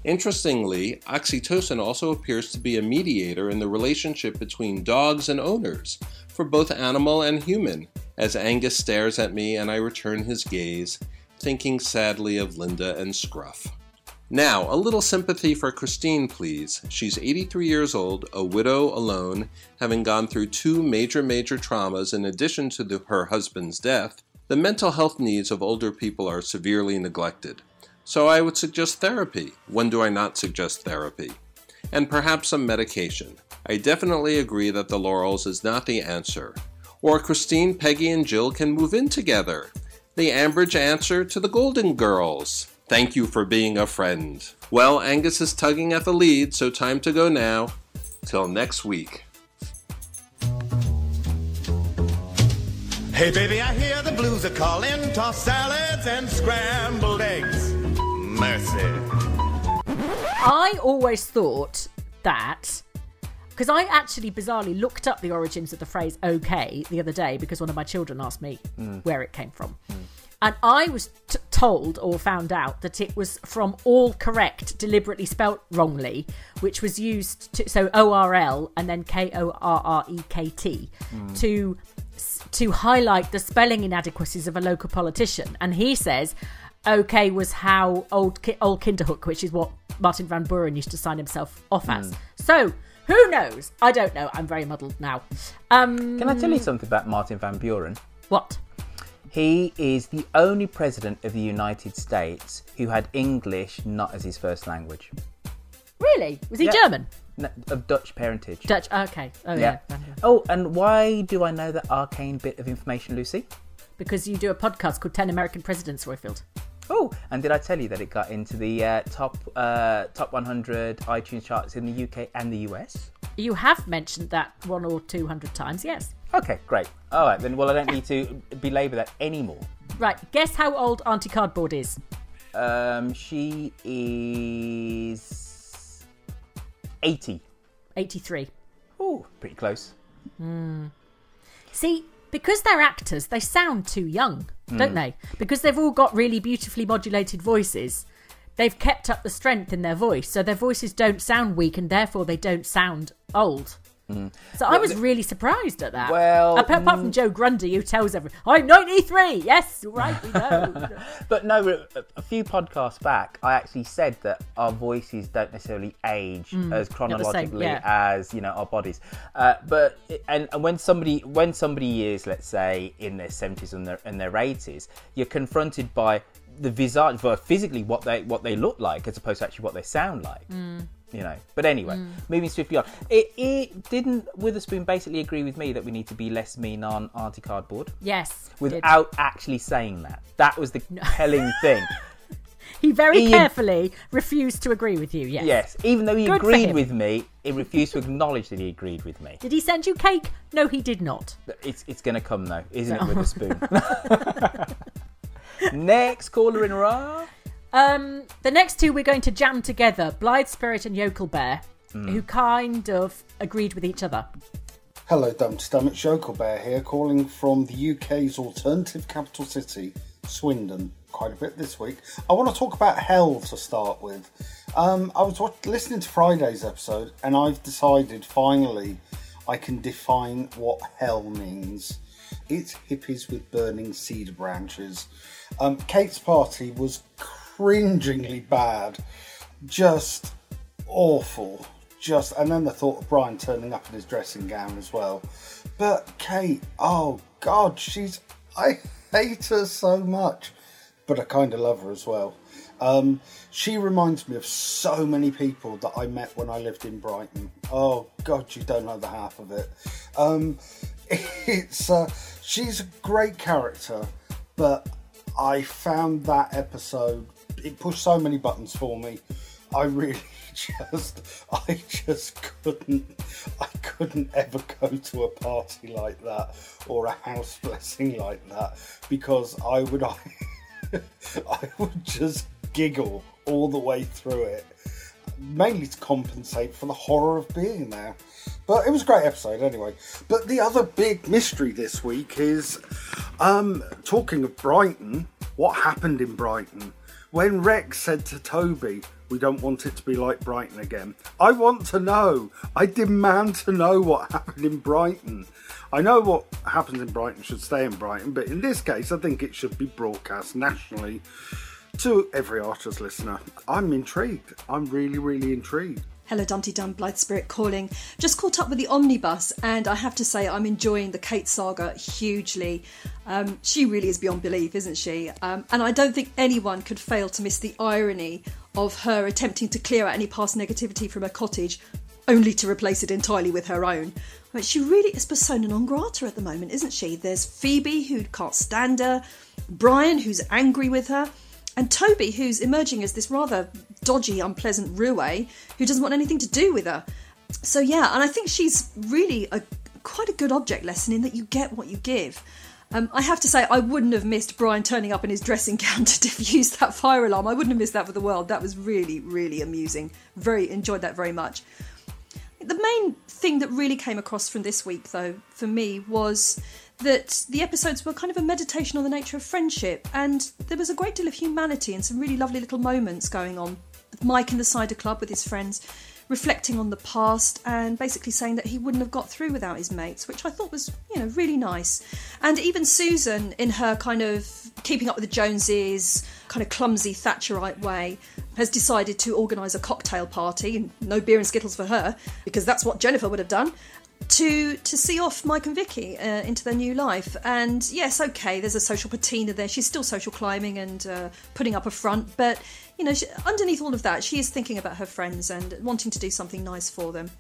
Interestingly, oxytocin also appears to be a mediator in the relationship between dogs and owners, for both animal and human, as Angus stares at me and I return his gaze, thinking sadly of Linda and Scruff. Now, a little sympathy for Christine, please. She's 83 years old, a widow alone, having gone through two major, major traumas in addition to the, her husband's death. The mental health needs of older people are severely neglected. So I would suggest therapy. When do I not suggest therapy? And perhaps some medication. I definitely agree that the Laurels is not the answer. Or Christine, Peggy, and Jill can move in together. The Ambridge answer to the Golden Girls. Thank you for being a friend. Well, Angus is tugging at the lead, so time to go now. Till next week. Hey baby, I hear the blues are calling. Toss salads and scrambled eggs. Mercy. I always thought that because I actually bizarrely looked up the origins of the phrase "okay" the other day because one of my children asked me Mm. where it came from, and I was t- told or found out that it was from all correct, deliberately spelt wrongly, which was used to so O R L and then K O R R E K T Mm. to to highlight the spelling inadequacies of a local politician, and he says. Okay, was how old Ki- old Kinderhook, which is what Martin Van Buren used to sign himself off as. Mm. So who knows? I don't know. I'm very muddled now. Um, Can I tell you something about Martin Van Buren? What? He is the only president of the United States who had English not as his first language. Really? Was he Yeah. German? No, of Dutch parentage. Dutch. Okay. Oh yeah. Oh, and why do I know that arcane bit of information, Lucy? Because you do a podcast called Ten American Presidents, Royfield. Oh, and did I tell you that it got into the uh, top uh, top 100 iTunes charts in the UK and the US? You have mentioned that one or two hundred times. Yes. Okay, great. All right, then. Well, I don't need to [laughs] belabor that anymore. Right. Guess how old Auntie Cardboard is? Um, she is 80. Eighty-three. Oh, pretty close. Hmm. See, because they're actors, they sound too young, don't Mm. they? Because they've all got really beautifully modulated voices. They've kept up the strength in their voice, so their voices don't sound weak and therefore they don't sound old. So I was really surprised at that. Well, apart, apart from Joe Grundy, who tells everyone, "I'm 93." Yes, right, we know. [laughs] But no, a, few podcasts back, I actually said that our voices don't necessarily age Mm, as same, chronologically yeah. as you know our bodies. Uh, but and, and when somebody when somebody is, let's say, in their seventies and their and their eighties, you're confronted by the visage, physically what they what they look like, as opposed to actually what they sound like. Mm. You know, but anyway, mm. moving swiftly on. It, it didn't Witherspoon basically agree with me that we need to be less mean on Auntie Cardboard yes, did. without actually saying that. That was the telling thing. [laughs] he very Ian- carefully refused to agree with you. Yes. Yes, even though he Good agreed with me, he refused to acknowledge that he agreed with me. Did he send you cake? No, he did not. It's it's going to come though, isn't No. it, Witherspoon? [laughs] Next caller in a row. Um, the next two we're going to jam together: Blithe Spirit and Yokel Bear, Mm. who kind of agreed with each other. Hello, Dump Stomach Yokel Bear here, calling from the UK's alternative capital city, Swindon. Quite a bit this week. I want to talk about hell to start with. Um, I was watch- listening to Friday's episode, and I've decided finally I can define what hell means. It's hippies with burning cedar branches. Um, Kate's party was cringingly bad, just awful. Just and then the thought of Brian turning up in his dressing gown as well. But Kate, oh god, she's I hate her so much, but I kind of love her as well. Um, she reminds me of so many people that I met when I lived in Brighton. Oh god, you don't know the half of it. Um, [laughs] it's uh, she's a great character, but I found that episode it pushed so many buttons for me. I really [laughs] just I just couldn't I couldn't ever go to a party like that or a house [laughs] blessing like that because I would [laughs] I, I would just giggle all the way through it mainly to compensate for the horror of being there. But it was a great episode anyway. But the other big mystery this week is um, talking of Brighton, what happened in Brighton? When Rex said to Toby, We don't want it to be like Brighton again. I want to know. I demand to know what happened in Brighton. I know what happens in Brighton should stay in Brighton, but in this case, I think it should be broadcast nationally to every Archers listener. I'm intrigued. I'm really, really intrigued. Hello, Dumpty Dum, Blithe Spirit calling. Just caught up with the omnibus, and I have to say, I'm enjoying the Kate saga hugely. Um, she really is beyond belief, isn't she? Um, and I don't think anyone could fail to miss the irony of her attempting to clear out any past negativity from her cottage, only to replace it entirely with her own. I mean, she really is persona non grata at the moment, isn't she? There's Phoebe, who can't stand her, Brian, who's angry with her, and Toby, who's emerging as this rather dodgy, unpleasant roue who doesn't want anything to do with her. So yeah, and I think she's really a quite a good object lesson in that you get what you give. Um, I have to say, I wouldn't have missed Brian turning up in his dressing [laughs] gown to defuse that fire alarm. I wouldn't have missed that for the world. That was really, really amusing. Very enjoyed that very much. The main thing that really came across from this week, though, for me, was that the episodes were kind of a meditation on the nature of friendship, and there was a great deal of humanity and some really lovely little moments going on. Mike in the cider club with his friends, reflecting on the past and basically saying that he wouldn't have got through without his mates, which I thought was, you know, really nice. And even Susan, in her kind of keeping up with the Joneses, kind of clumsy Thatcherite way, has decided to organise a cocktail party, and no beer and skittles for her, because that's what Jennifer would have done to to see off Mike and Vicky uh, into their new life. And yes, okay, there's a social patina there. She's still social climbing and uh, putting up a front, but you know, she, underneath all of that, she is thinking about her friends and wanting to do something nice for them.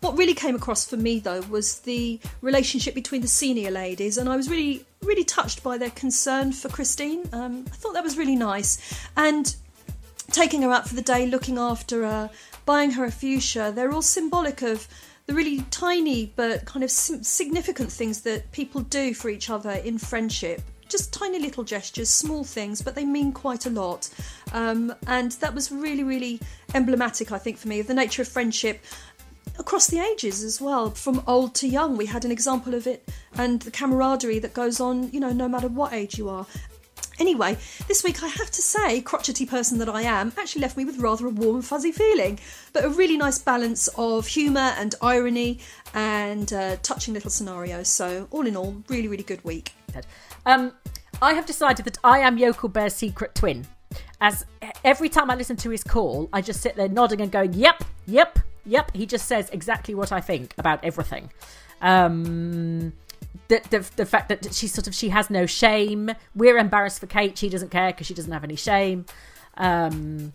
What really came across for me though was the relationship between the senior ladies, and I was really really touched by their concern for Christine. Um, I thought that was really nice, and taking her out for the day, looking after her, buying her a fuchsia, they're all symbolic of the really tiny but kind of significant things that people do for each other in friendship. Just tiny little gestures, small things, but they mean quite a lot. Um, and that was really, really emblematic, I think, for me, of the nature of friendship across the ages as well, from old to young. We had an example of it, and the camaraderie that goes on, you know, no matter what age you are. Anyway, this week I have to say, crotchety person that I am, actually left me with rather a warm fuzzy feeling. But a really nice balance of humour and irony and uh, touching little scenarios. So, all in all, really, really good week. Um, I have decided that I am Yokel Bear's secret twin. As every time I listen to his call, I just sit there nodding and going, "Yep, yep, yep." He just says exactly what I think about everything. Um, the, the the fact that she sort of she has no shame. We're embarrassed for Kate. She doesn't care because she doesn't have any shame. Um,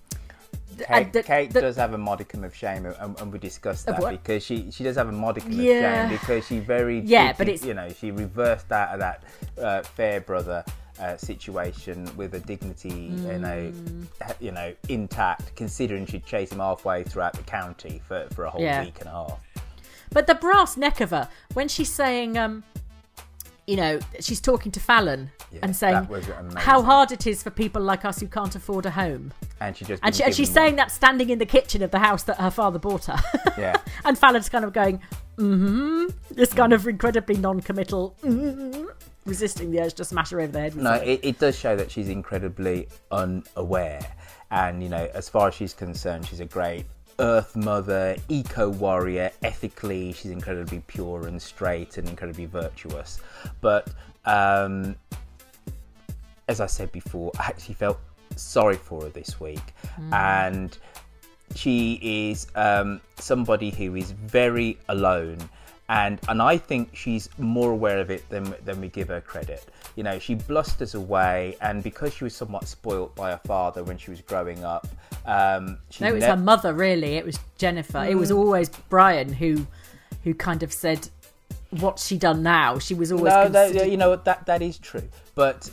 Kate, the- Kate the- does have a modicum of shame, and, and we discussed that because she she does have a modicum Yeah. of shame because she very Yeah, she- but it's- you know she reversed out of that uh, Fairbrother uh, situation with a dignity you know Mm. you know intact, considering she'd chase him halfway throughout the county for for a whole Yeah. week and a half. But the brass neck of her when she's saying, um, you know, she's talking to Fallon and saying that was amazing. how hard it is for people like us who can't afford a home. And she just And, she, and she's given saying that standing in the kitchen of the house that her father bought her. [laughs] yeah. and Fallon's kind of going, mm-hmm, this kind of incredibly non-committal, mm resisting the urge to smash her over the head. with No, it, it does show that she's incredibly unaware. And, you know, as far as she's concerned, she's a great earth mother, eco warrior. Ethically, she's incredibly pure and straight and incredibly virtuous. But, um, as I said before, I actually felt sorry for her this week. Mm. And she is um, somebody who is very alone and and I think she's more aware of it than than we give her credit. You know, she blusters away, and because she was somewhat spoilt by her father when she was growing up, um, she no, it was nev- her mother, really. It was Jennifer. It was Mm. always Brian who, who kind of said, "What's she done now?" She was always no, considered- you know that that is true, but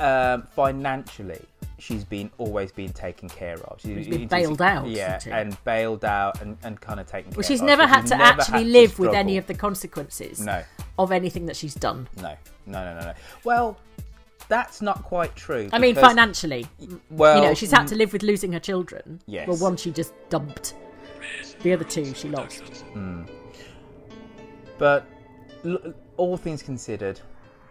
um, financially. She's been always been taken care of. She's She's been bailed out, yeah, and bailed out and, and kind of taken. Well, she's of. never had she's to never actually had to live with any of the consequences No. of anything that she's done. No, no, no, no, no. Well, that's not quite true. I mean, because- financially. well, you know, she's had mm, to live with losing her children. Yes. Well, one she just dumped. The other two she lost. Mm. But all things considered,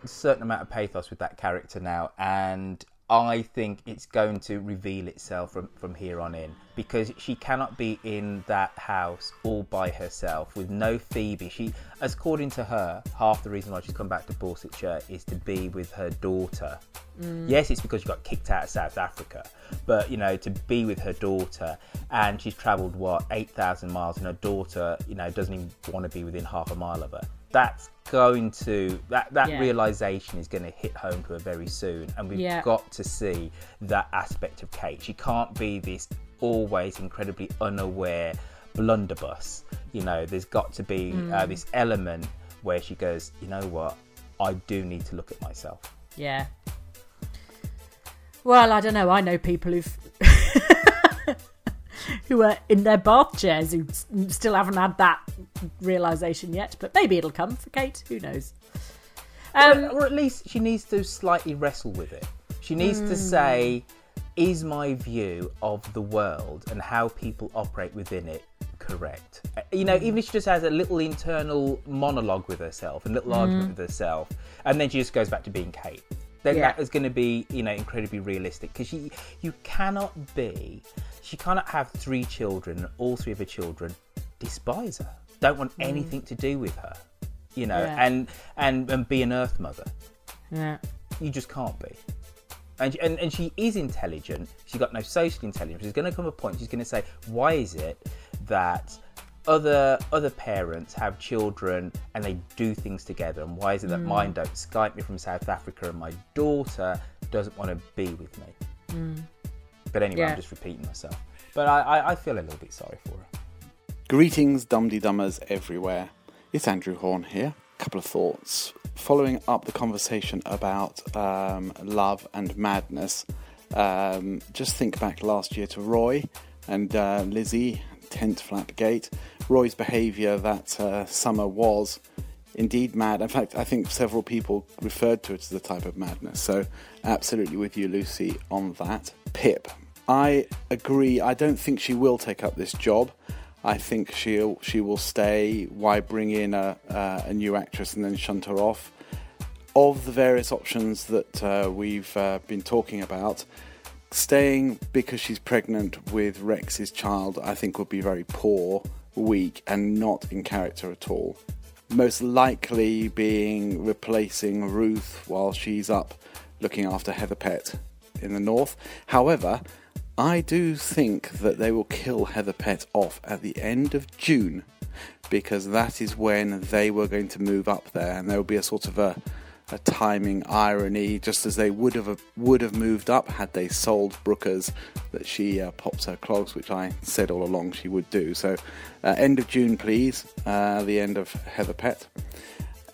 a certain amount of pathos with that character now, and I think it's going to reveal itself from, from here on in because she cannot be in that house all by herself with no Phoebe. She, as according to her, half the reason why she's come back to Borsetshire is to be with her daughter. Mm. Yes, it's because she got kicked out of South Africa, but you know, to be with her daughter, and she's travelled what eight thousand miles, and her daughter, you know, doesn't even want to be within half a mile of her. That's going to that that Yeah. realization is going to hit home to her very soon, and we've Yeah. got to see that aspect of Kate. She can't be this always incredibly unaware blunderbuss. You know, there's got to be uh, Mm. this element where she goes, you know what, I do need to look at myself. Yeah. Well, I don't know. I know people who've [laughs] who are in their bath chairs who still haven't had that realization yet. But maybe it'll come for Kate. Who knows? Um, or, or at least she needs to slightly wrestle with it. She needs to Mm. say, is my view of the world and how people operate within it correct? Uh, You know, even if she just has a little internal monologue with herself, a little argument Mm. with herself, and then she just goes back to being Kate. Then Yeah. that is going to be, you know, incredibly realistic because you you cannot be, she cannot have three children, and all three of her children despise her, don't want Mm. anything to do with her, you know, Yeah. and and and be an Earth mother. yeah. You just can't be. And, and, and she is intelligent. She's got no social intelligence. There's going to come a point she's going to say, why is it that other other parents have children and they do things together, and why is it that Mm. mine don't Skype me from South Africa and my daughter doesn't want to be with me? Mm. But anyway, Yeah. I'm just repeating myself. But I, I, I feel a little bit sorry for her. Greetings, Dumpty Dummers everywhere. It's Andrew Horn here. A Couple of thoughts. Following up the conversation about um, love and madness, um, just think back last year to Roy and uh, Lizzie, Tent Flap Gate. Roy's behaviour that uh, summer was indeed mad. In fact, I think several people referred to it as the type of madness. So, absolutely with you, Lucy, on that. Pip, I agree. I don't think she will take up this job. I think she'll she will stay. Why bring in a uh, a new actress and then shunt her off? of the various options that uh, we've uh, been talking about, staying because she's pregnant with Rex's child, I think would be very poor, weak, and not in character at all. Most likely being replacing Ruth while she's up looking after Heather Pett in the north. However, I do think that they will kill Heather Pett off at the end of June because that is when they were going to move up there and there will be a sort of a a timing irony, just as they would have would have moved up had they sold Brookers, that she uh, pops her clogs, which I said all along she would do. So, uh, end of June, please. Uh, the end of Heather Pett.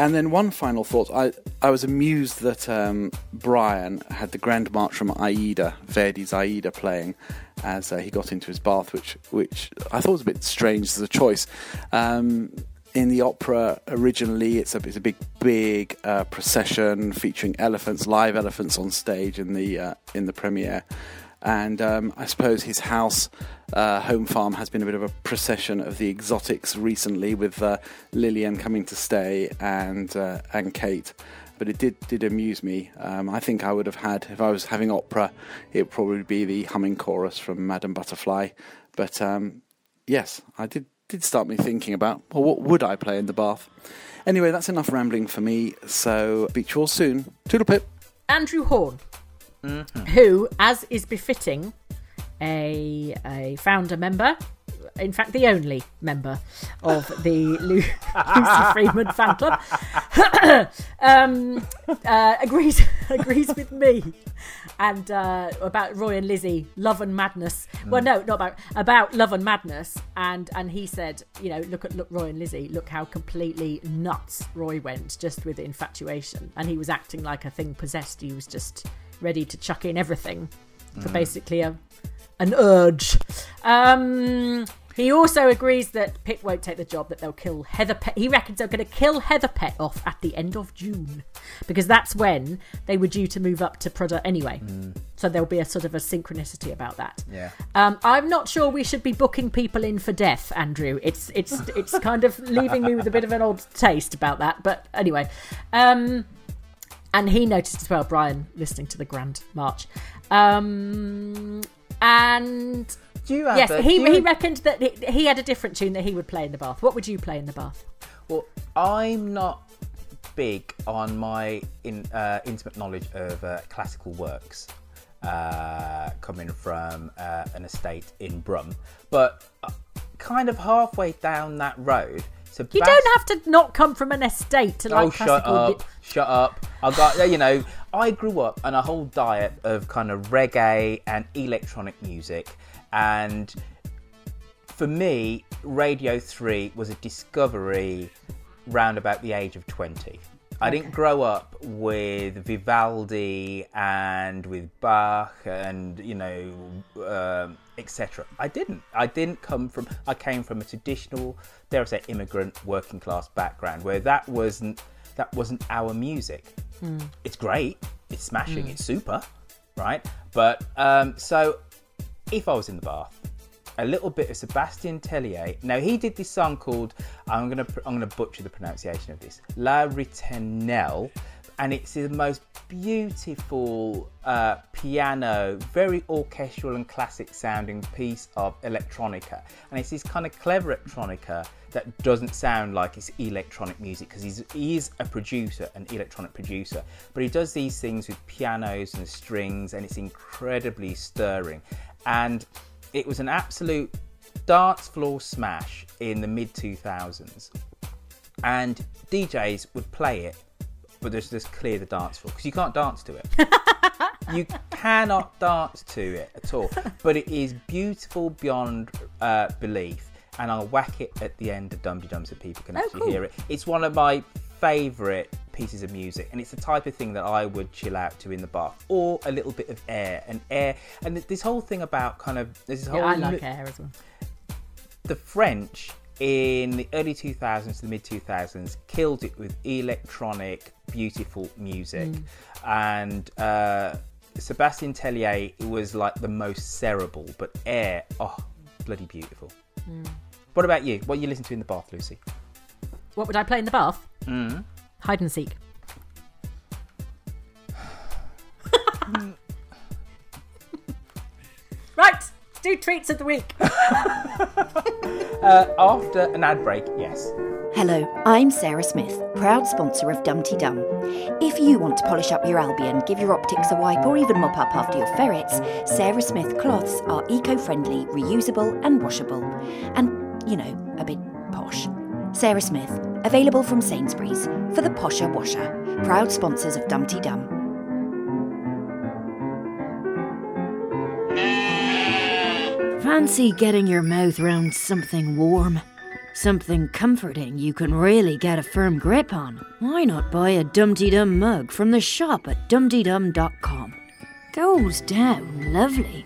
And then one final thought. I, I was amused that um, Brian had the Grand March from Aida, Verdi's Aida, playing as uh, he got into his bath, which which I thought was a bit strange as a choice. Um, in the opera originally it's a, it's a big big uh, procession featuring elephants live elephants on stage in the uh, in the premiere and um, I suppose his house uh, home farm has been a bit of a procession of the exotics recently with uh, Lilian coming to stay and uh, and Kate but it did did amuse me um, I think I would have had if I was having opera it would probably be the humming chorus from Madame Butterfly but um, yes I did did start me thinking about, well, what would I play in the bath? Anyway, that's enough rambling for me, so beach you all soon. Toodle pip. Andrew Horn, Mm-hmm. who, as is befitting a, a founder member, in fact, the only member of the [laughs] Lu- Lucy Freeman fan club, [coughs] um, uh, agrees [laughs] agrees with me and uh, about Roy and Lizzie, Love and Madness. Well, Mm. no, not about about Love and Madness. And and he said, you know, look at look Roy and Lizzie. Look how completely nuts Roy went just with infatuation, and he was acting like a thing possessed. He was just ready to chuck in everything for Mm. basically a an urge. Um, he also agrees that Pip won't take the job, that they'll kill Heather Pett. He reckons they're going to kill Heather Pett off at the end of June because that's when they were due to move up to Prudhoe anyway. So there'll be a sort of a synchronicity about that. Yeah. Um, I'm not sure we should be booking people in for death, Andrew. It's it's it's kind of leaving me with a bit of an odd taste about that. But anyway, um, and he noticed as well, Brian, listening to the Grand March. Um, and Do you have yes, a- he he reckoned that he, he had a different tune that he would play in the bath. What would you play in the bath? Well, I'm not big on my in, uh, intimate knowledge of uh, classical works uh, coming from uh, an estate in Brum, but uh, kind of halfway down that road. You don't have to not come from an estate to like oh, shut up! Shut up! I got you know. I grew up on a whole diet of kind of reggae and electronic music, and for me, Radio Three was a discovery round about the age of twenty. I didn't grow up with Vivaldi and with Bach and you know um, etc. I didn't. I didn't come from. I came from a traditional, dare I say, immigrant working class background where that wasn't that wasn't our music. Mm. It's great. It's smashing. Mm. It's super, right? But um, so if I was in the bath, a little bit of Sebastian Tellier. Now he did this song called I'm gonna I'm gonna butcher the pronunciation of this La Ritenelle, and it's the most beautiful uh, piano, very orchestral and classic sounding piece of electronica, and it's this kind of clever electronica that doesn't sound like it's electronic music because he's he is a producer, an electronic producer, but he does these things with pianos and strings, and it's incredibly stirring, and it was an absolute dance floor smash in the mid 2000s. And DJs would play it, but just, just clear the dance floor because you can't dance to it. [laughs] you cannot dance to it at all. But it is beautiful beyond uh, belief. And I'll whack it at the end of Dum Dum so people can Oh, actually cool. hear it. It's one of my favourite pieces of music, and it's the type of thing that I would chill out to in the bath, or a little bit of air and air. And this whole thing about kind of this whole Yeah, I like lo- air as well. the French in the early 2000s to the mid 2000s killed it with electronic beautiful music. Mm. and uh, Sebastian Tellier was like the most cerebral but air oh bloody beautiful. Mm. what about you? What you listen to in the bath Lucy? What would I play in the bath? Mm. hide and seek. [laughs] Right do treats of the week. [laughs] Uh, after an ad break, yes. Hello, I'm Sarah Smith, proud sponsor of Dumpty Dum. If you want to polish up your Albion, give your optics a wipe, or even mop up after your ferrets, Sarah Smith cloths are eco friendly, reusable, and washable. And, you know, a bit posh. Sarah Smith, available from Sainsbury's for the posher washer, proud sponsors of Dumpty Dum. Fancy getting your mouth round something warm? Something comforting you can really get a firm grip on. Why not buy a Dumpty Dum mug from the shop at dumptydum.com? Goes down lovely.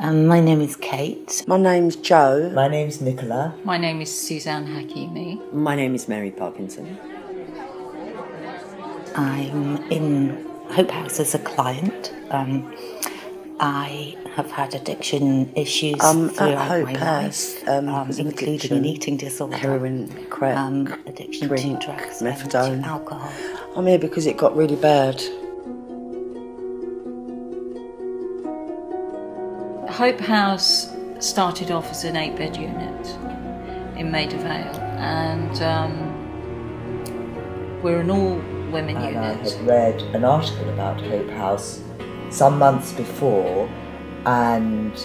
Um, my name is Kate. My name's Joe. My name's Nicola. My name is Suzanne Hakimi. My name is Mary Parkinson. I'm in Hope House as a client. Um, I have had addiction issues Um, throughout my House, life, um, um, there's including addiction, an eating disorder, heroin, crack, um, addiction drink, to drugs, methadone. and alcohol. I'm here because it got really bad. Hope House started off as an eight bed unit in Maida Vale, and um, we're an all women and I had read an article about Hope House some months before, and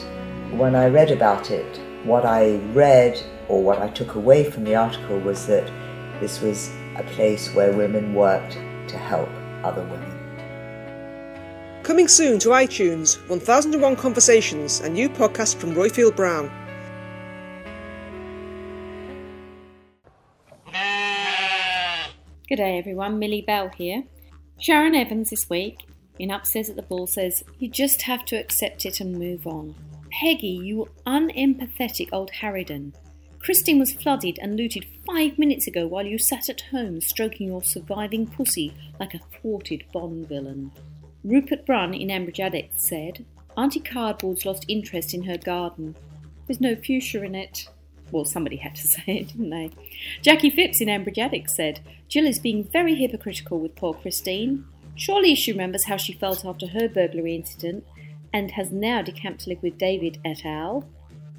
when I read about it, what I read or what I took away from the article was that this was a place where women worked to help other women. Coming soon to iTunes, 1001 Conversations, a new podcast from Royfield Brown. Good day, everyone. Millie Bell here. Sharon Evans this week in Upstairs at the Bull says, You just have to accept it and move on. Peggy, you unempathetic old harridan. Christine was flooded and looted five minutes ago while you sat at home stroking your surviving pussy like a thwarted Bond villain. Rupert Brunn in Ambridge Addicts said, Auntie Cardboard's lost interest in her garden. There's no fuchsia in it. Well, somebody had to [laughs] say it, didn't they? Jackie Phipps in Ambridge Addicts said, Jill is being very hypocritical with poor Christine. Surely she remembers how she felt after her burglary incident and has now decamped to live with David et al.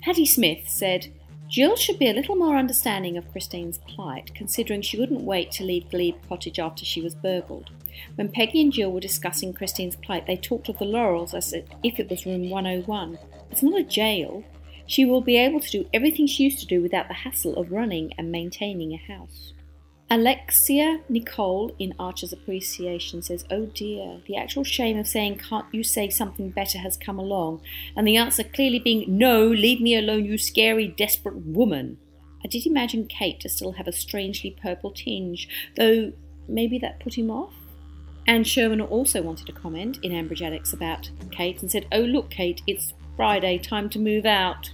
Hattie Smith said, Jill should be a little more understanding of Christine's plight, considering she wouldn't wait to leave Glebe Cottage after she was burgled. When Peggy and Jill were discussing Christine's plight, they talked of the Laurels as if it was room 101. It's not a jail. She will be able to do everything she used to do without the hassle of running and maintaining a house. Alexia Nicole in Archer's Appreciation says, Oh dear, the actual shame of saying, Can't you say something better has come along, and the answer clearly being, No, leave me alone, you scary, desperate woman. I did imagine Kate to still have a strangely purple tinge, though maybe that put him off. Anne Sherman also wanted to comment in Ambridge Addicts about Kate and said, Oh look, Kate, it's Friday, time to move out.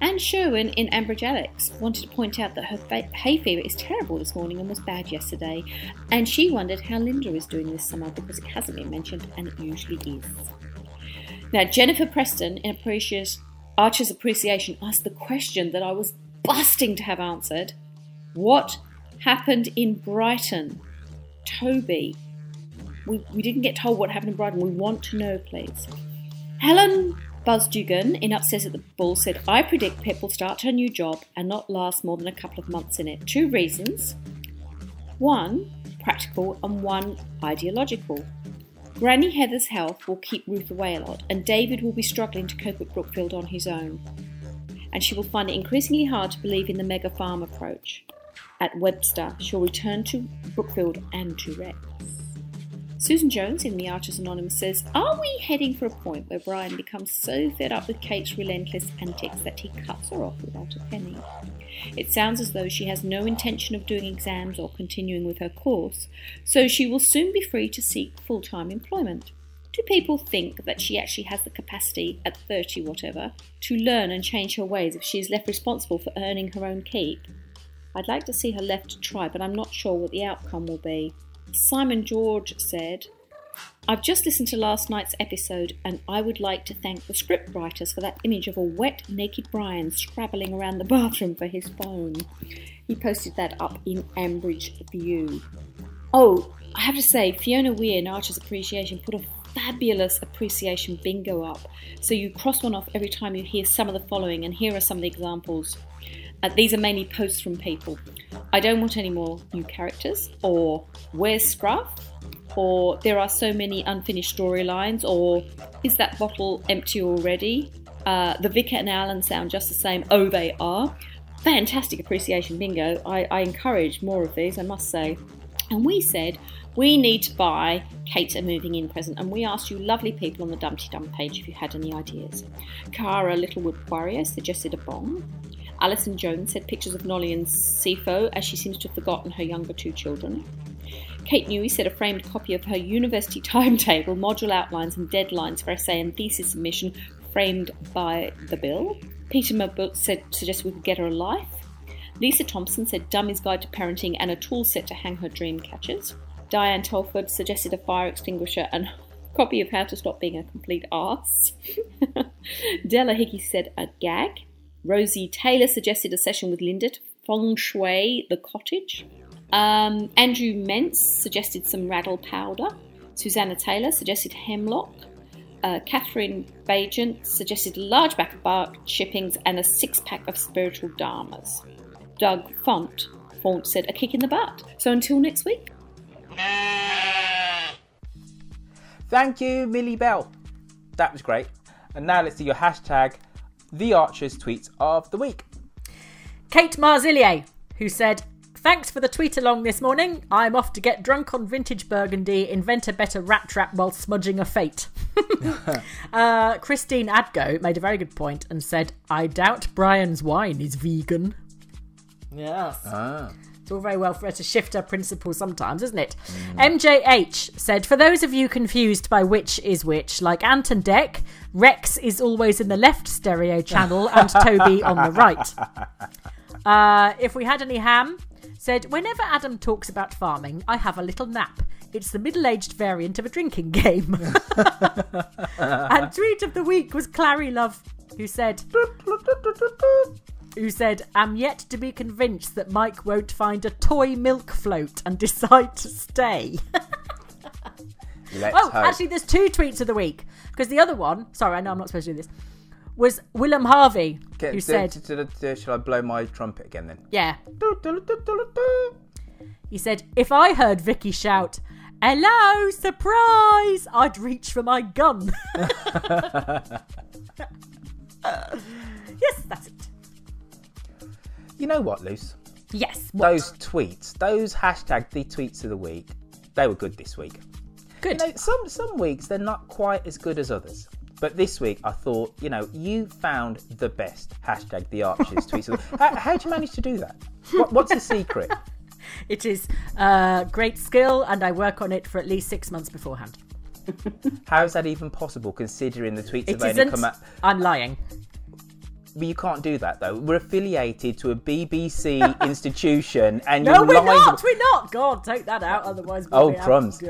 Anne Sherwin in Ambridge Addicts wanted to point out that her fa- hay fever is terrible this morning and was bad yesterday, and she wondered how Linda is doing this summer because it hasn't been mentioned and it usually is. Now, Jennifer Preston in Appreciation, Archer's Appreciation asked the question that I was busting to have answered What happened in Brighton? Toby. We, we didn't get told what happened in Brighton. We want to know, please. Helen Buzzdugan in Upstairs at the Bull said, I predict Pip will start her new job and not last more than a couple of months in it. Two reasons. One, practical, and one, ideological. Granny Heather's health will keep Ruth away a lot, and David will be struggling to cope at Brookfield on his own. And she will find it increasingly hard to believe in the mega farm approach. At Webster, she'll return to Brookfield and to Rex. Susan Jones in The Archers Anonymous says, Are we heading for a point where Brian becomes so fed up with Kate's relentless antics that he cuts her off without a penny? It sounds as though she has no intention of doing exams or continuing with her course, so she will soon be free to seek full time employment. Do people think that she actually has the capacity, at 30 whatever, to learn and change her ways if she is left responsible for earning her own keep? I'd like to see her left to try, but I'm not sure what the outcome will be. Simon George said, I've just listened to last night's episode and I would like to thank the script writers for that image of a wet, naked Brian scrabbling around the bathroom for his phone. He posted that up in Ambridge View. Oh, I have to say, Fiona Weir in Archer's Appreciation put a fabulous appreciation bingo up. So you cross one off every time you hear some of the following, and here are some of the examples. Uh, these are mainly posts from people. I don't want any more new characters, or where's Scruff, or there are so many unfinished storylines, or is that bottle empty already? Uh, the Vicar and Alan sound just the same. Oh, they are. Fantastic appreciation bingo. I, I encourage more of these, I must say. And we said we need to buy Kate a moving in present, and we asked you lovely people on the Dumpty Dum page if you had any ideas. Cara Littlewood Warrior suggested a bomb. Alison Jones said pictures of Nolly and Sipho, as she seems to have forgotten her younger two children. Kate Newey said a framed copy of her university [laughs] timetable, module outlines, and deadlines for essay and thesis submission framed by the bill. Peter Mabuk said suggested we could get her a life. Lisa Thompson said Dummy's Guide to Parenting and a tool set to hang her dream catchers. Diane Telford suggested a fire extinguisher and [laughs] copy of How to Stop Being a Complete Arse. [laughs] Della Hickey said a gag. Rosie Taylor suggested a session with Linda to feng shui the cottage. Um, Andrew Mentz suggested some rattle powder. Susanna Taylor suggested hemlock. Uh, Catherine Bajent suggested a large pack of bark chippings and a six pack of spiritual dharmas. Doug Font, Font said a kick in the butt. So until next week. Thank you, Millie Bell. That was great. And now let's do your hashtag, the Archers tweets of the week. Kate Marzillier, who said, Thanks for the tweet along this morning. I'm off to get drunk on vintage burgundy, invent a better rat trap while smudging a fate. [laughs] uh, Christine Adgo made a very good point and said, I doubt Brian's wine is vegan. Yes. Ah. It's all very well for her to shift her principles sometimes, isn't it? MJH said, For those of you confused by which is which, like Ant and Dec, Rex is always in the left stereo channel and Toby on the right. [laughs] Uh, if we had any ham, said, Whenever Adam talks about farming, I have a little nap. It's the middle aged variant of a drinking game. [laughs] [laughs] and tweet of the week was Clary Love, who said, who said, Am yet to be convinced that Mike won't find a toy milk float and [laughs] decide to stay. Oh, hope. actually, there's two tweets of the week. Because the other one, sorry, I know I'm not supposed to do this, was Willem Harvey, who d- said, d- d- d- Shall I blow my trumpet again then? Yeah. He said, If I heard Vicky shout, Hello, surprise! I'd reach for my gun. [laughs] [laughs] yes, that's it. You know what, Luce? Yes. Those tweets, those hashtag the tweets of the week, they were good this week. Good. You know, some some weeks they're not quite as good as others. But this week, I thought, you know, you found the best hashtag the Archers [laughs] tweets. how, how'd you manage to do that? What, what's the secret? [laughs] It is uh, great skill, and I work on it for at least six months beforehand. How is that even possible, considering the tweets It have only come out? I'm lying. You can't do that though. We're affiliated to a BBC [laughs] institution, and No, you're we're lying. not. We're not. God, take that out. [laughs] Otherwise, We'll oh, be crumbs. [laughs]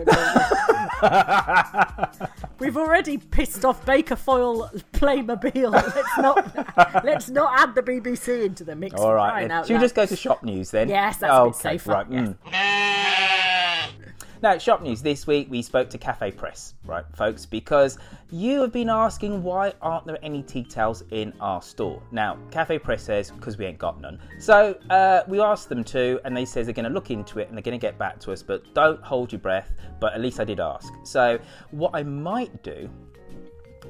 We've already pissed off Bacofoil Playmobil. Let's not. let's not add the BBC into the mix. All right. for right. crying Then. out Should we just go to shop news then? Yes, that's a bit okay, safer, Right. mm. Now, shop news this week we spoke to Cafe Press, right, folks, because you have been asking why aren't there any tea towels in our store. Now, Cafe Press says because we ain't got none. So uh, we asked them to, and they says they're going to look into it and they're going to get back to us. But don't hold your breath. But at least I did ask. So what I might do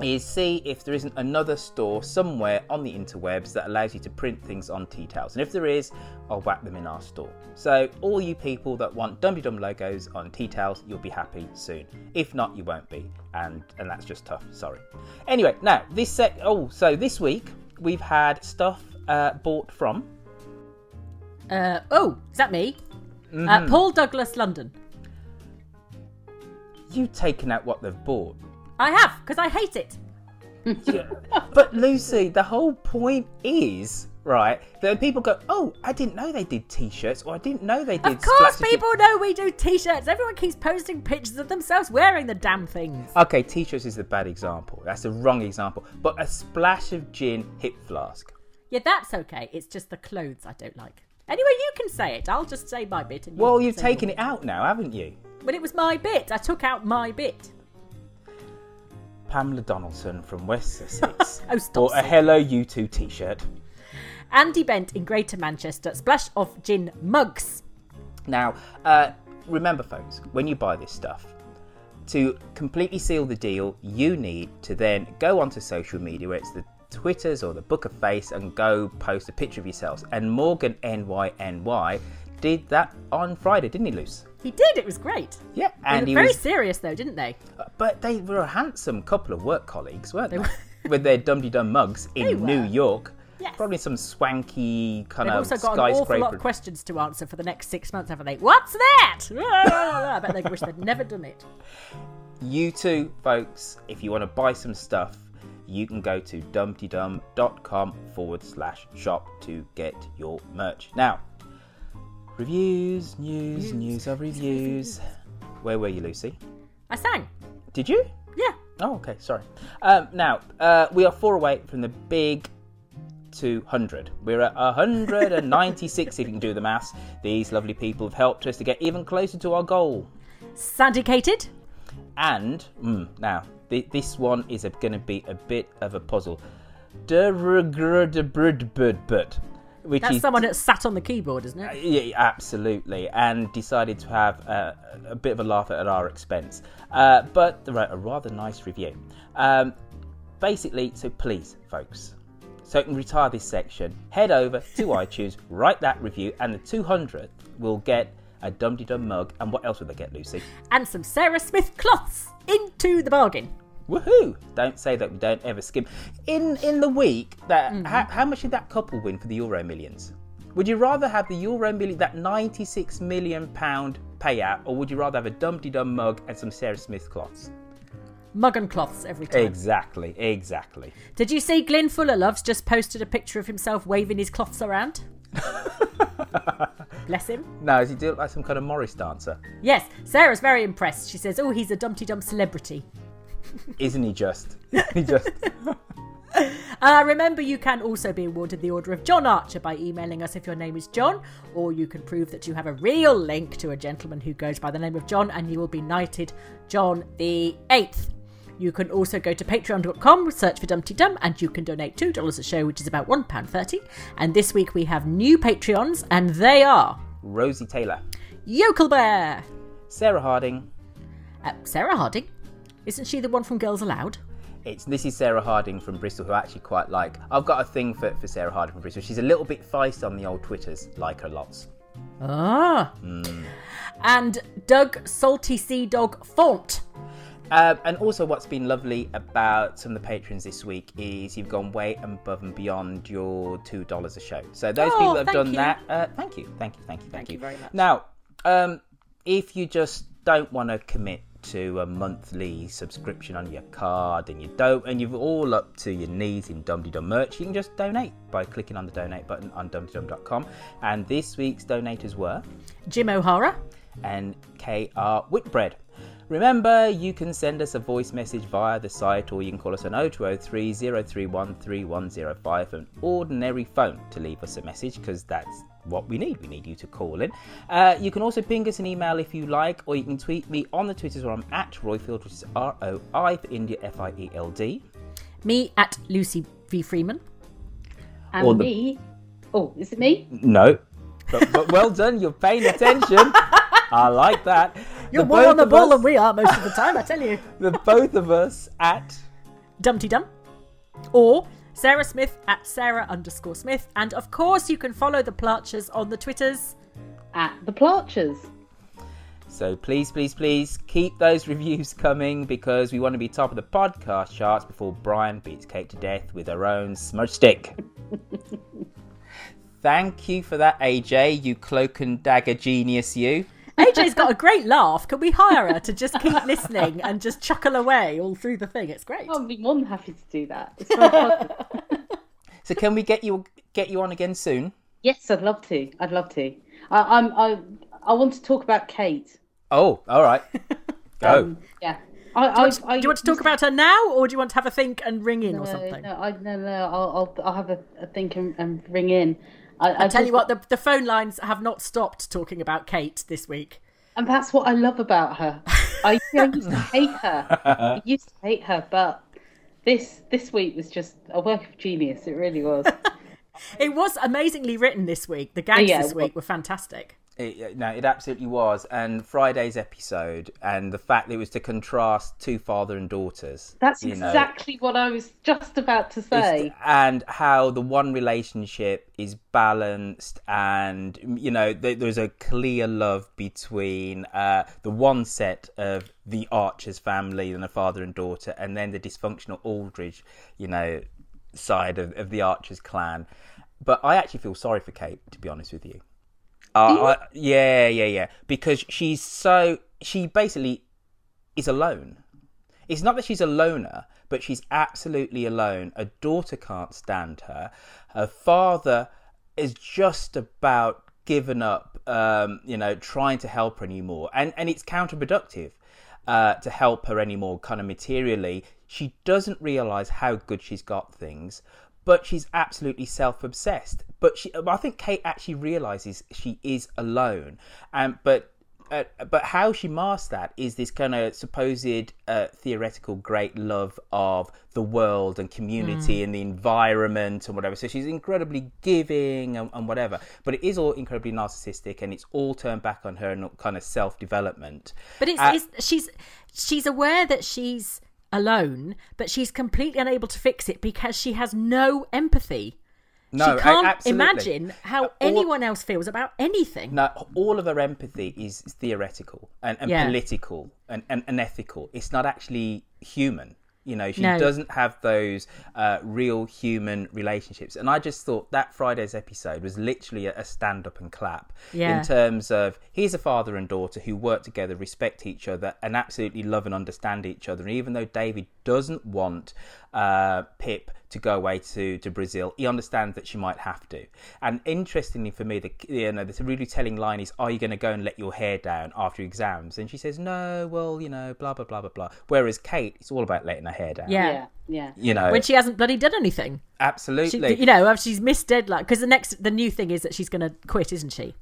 is see if there isn't another store somewhere on the interwebs that allows you to print things on tea towels. And if there is, I'll whack them in our store. So, all you people that want Dumpty Dum logos on tea towels, you'll be happy soon. If not, you won't be. And and that's just tough. Sorry. Anyway, now, this set. Oh, so this week we've had stuff uh, bought from. Uh, oh, is that me? Uh, Mhm. Paul Douglas, London. You've taken out what they've bought. I have because I hate it. But Lucy, the whole point is right that people go, "Oh, I didn't know they did t-shirts, or I didn't know they did." Of course, splashes." people know we do t-shirts. Everyone keeps posting pictures of themselves wearing the damn things. Okay, t-shirts is the bad example. That's the wrong example. But a splash of gin hip flask. Yeah, that's okay. It's just the clothes I don't like. Anyway, you can say it. I'll just say my bit. And you Well, you've taken it out now, haven't you? But it was my bit. I took out my bit. Pamela Donaldson from West Sussex. [laughs] Oh, stop or a saying Hello You Two t shirt. Andy Bent in Greater Manchester. Splash of gin mugs. Now, uh, remember, folks, when you buy this stuff, to completely seal the deal, you need to then go onto social media, where it's the Twitters or the Book of Face, and go post a picture of yourselves. And Morgan NYNY did that on Friday, didn't he, Luce? He did. It was great. Yeah, They and looked he very was, serious though, didn't they? Uh, but they were a handsome couple of work colleagues, weren't they? [laughs] With their dum dum mugs in. New York. Yes. Probably some swanky kind They've of also got an awful lot skyscraper. of questions to answer for the next six months, haven't they? What's that? [laughs] Ah, I bet they wish they'd never done it. You too, folks, if you want to buy some stuff, you can go to dumptydum.com forward slash shop to get your merch. Now, reviews, news, news of reviews. Where were you, Lucy? I sang. Did you? Yeah. Oh, okay, sorry. Um, now, uh, we are four away from the big 200. We're at 196 if you can do the maths. These lovely people have helped us to get even closer to our goal. Syndicated. And mm, now th- this one is going to be a bit of a puzzle. Which That's is someone that sat on the keyboard, isn't it? yeah, absolutely, and decided to have uh, a bit of a laugh at our expense. Uh, but they wrote a rather nice review. Um, basically, so please, folks, so can retire this section, head over to [laughs] iTunes, write that review, and the 200th will get a Dum Dum mug. And what else will they get, Lucy? And some Sarah Smith cloths into the bargain. Woohoo! Don't say that we don't ever skim. In in the week, that mm-hmm. how, how much did that couple win for the Euro Millions? Would you rather have the Euro Million, that 96 million pound payout, or would you rather have a Dumpty Dum mug and some Sarah Smith cloths? Mug and cloths every time. Exactly, exactly. Did you see Glyn Fuller Loves just posted a picture of himself waving his cloths around? [laughs] Bless him. Now, does he do it like some kind of Morris dancer? Yes, Sarah's very impressed. She says, "Oh, he's a Dumpty Dum celebrity." Isn't he just? Isn't he just? [laughs] Uh, remember, you can also be awarded the Order of John Archer by emailing us if your name is John, or you can prove that you have a real link to a gentleman who goes by the name of John, and you will be knighted John the Eighth. You can also go to patreon.com, search for Dumpty Dum, and you can donate $2 a show, which is about £1.30. And this week we have new Patreons, and they are Rosie Taylor, Yokel Bear, Sarah Harding. uh, Sarah Harding. Isn't she the one from Girls Aloud? It's this is Sarah Harding from Bristol, who I actually quite like. I've got a thing for, for Sarah Harding from Bristol. She's a little bit feisty on the old Twitters, like her lots. Ah. Mm. And Doug Salty Sea Dog Font. Um, and also, what's been lovely about some of the patrons this week is you've gone way above and beyond your two dollars a show. So those Oh, people that have done you. that, uh, thank you, thank you, thank you, thank, Thank you very much. Now, um, if you just don't want to commit to a monthly subscription on your card, and you don't, and you're all up to your knees in Dum Dum merch, you can just donate by clicking on the donate button on dumdum.com. And this week's donators were Jim O'Hara. and KR Whitbread. Remember, you can send us a voice message via the site or you can call us on 0203 031 3105, an ordinary phone to leave us a message because that's what we need. We need you to call in. Uh, you can also ping us an email if you like, or you can tweet me on the Twitters where I'm at Roifield, which is R O I for India F I E L D. Me at Lucy V. Freeman. And Or the- me. Oh, is it me? No. But, but well done, you're paying attention. I like that. You're The more on the ball us- than we are most of the time, I tell you. The both of us at Dumpty Dum. Or Sarah Smith at Sarah underscore Smith. And of course, you can follow the Plarchers on the Twitters. At the Plarchers. So please, please, please keep those [laughs] reviews coming because we want to be top of the podcast charts before Brian beats Kate to death with her own smudge stick. [laughs] Thank you for that, AJ, you cloak and dagger genius, you. AJ's got a great laugh. Can we hire her to just keep listening and just chuckle away all through the thing? It's great. I'll be more than happy to do that. It's. So can we get you get you on again soon? yes, I'd love to. I'd love to. I, I'm. I. I want to talk about Kate. Oh, all right. [laughs] Go. Um, yeah. I, Do you, want, I, do you want to talk about her now, or do you want to have a think and ring in or something? No, I, no, no. I'll, I'll, I'll have a, a think and, and ring in. I, I I tell just- you what, the, the phone lines have not stopped talking about Kate this week. and that's what I love about her. I, I used to [laughs] hate her. I used to hate her, but this this week was just a work of genius. It really was. [laughs] It was amazingly written this week. The gags Yeah, this week were fantastic. It, no, it absolutely was. And Friday's episode, and the fact that it was to contrast two father and daughters. That's you know, exactly what I was just about to say. and how the one relationship is balanced and you know th- there's a clear love between uh, the one set of the archers family and the father and daughter and then the dysfunctional aldridge you know side of, of the archers clan but i actually feel sorry for kate to be honest with you uh, I, yeah yeah yeah because she's so she basically is alone it's not that she's a loner, but she's absolutely alone. A daughter can't stand her. Her father is just about given up, um, you know, trying to help her anymore. And, and it's counterproductive uh, to help her anymore, kind of materially. She doesn't realize how good she's got things, but she's absolutely self obsessed. But she, I think Kate actually realizes she is alone. Um, but uh, but how she masks that is this kind of supposed uh, theoretical great love of the world and community Mm. and the environment and whatever. So she's incredibly giving and, and whatever. But it is all incredibly narcissistic and it's all turned back on her and kind of self development. But it's, Uh, it's she's she's aware that she's alone, but she's completely unable to fix it because she has no empathy. No, she can't imagine how uh, anyone else feels about anything. No, all of her empathy is theoretical and, and Yeah. political and, and, and ethical. It's not actually human. You know, she No. doesn't have those uh, real human relationships. And I just thought that Friday's episode was literally a, stand up and clap Yeah. in terms of here's a father and daughter who work together, respect each other, and absolutely love and understand each other. And even though David doesn't want uh, Pip to go away to, to Brazil, he understands that she might have to. And interestingly for me, the you know the really telling line is, "Are you going to go and let your hair down after exams?" And she says, "No, well, you know, blah blah blah blah blah." Whereas Kate, it's all about letting her hair down. Yeah. yeah. You know, when she hasn't bloody done anything. She, absolutely. you know, she's missed deadline because the next, the new thing is that she's going to quit, isn't she?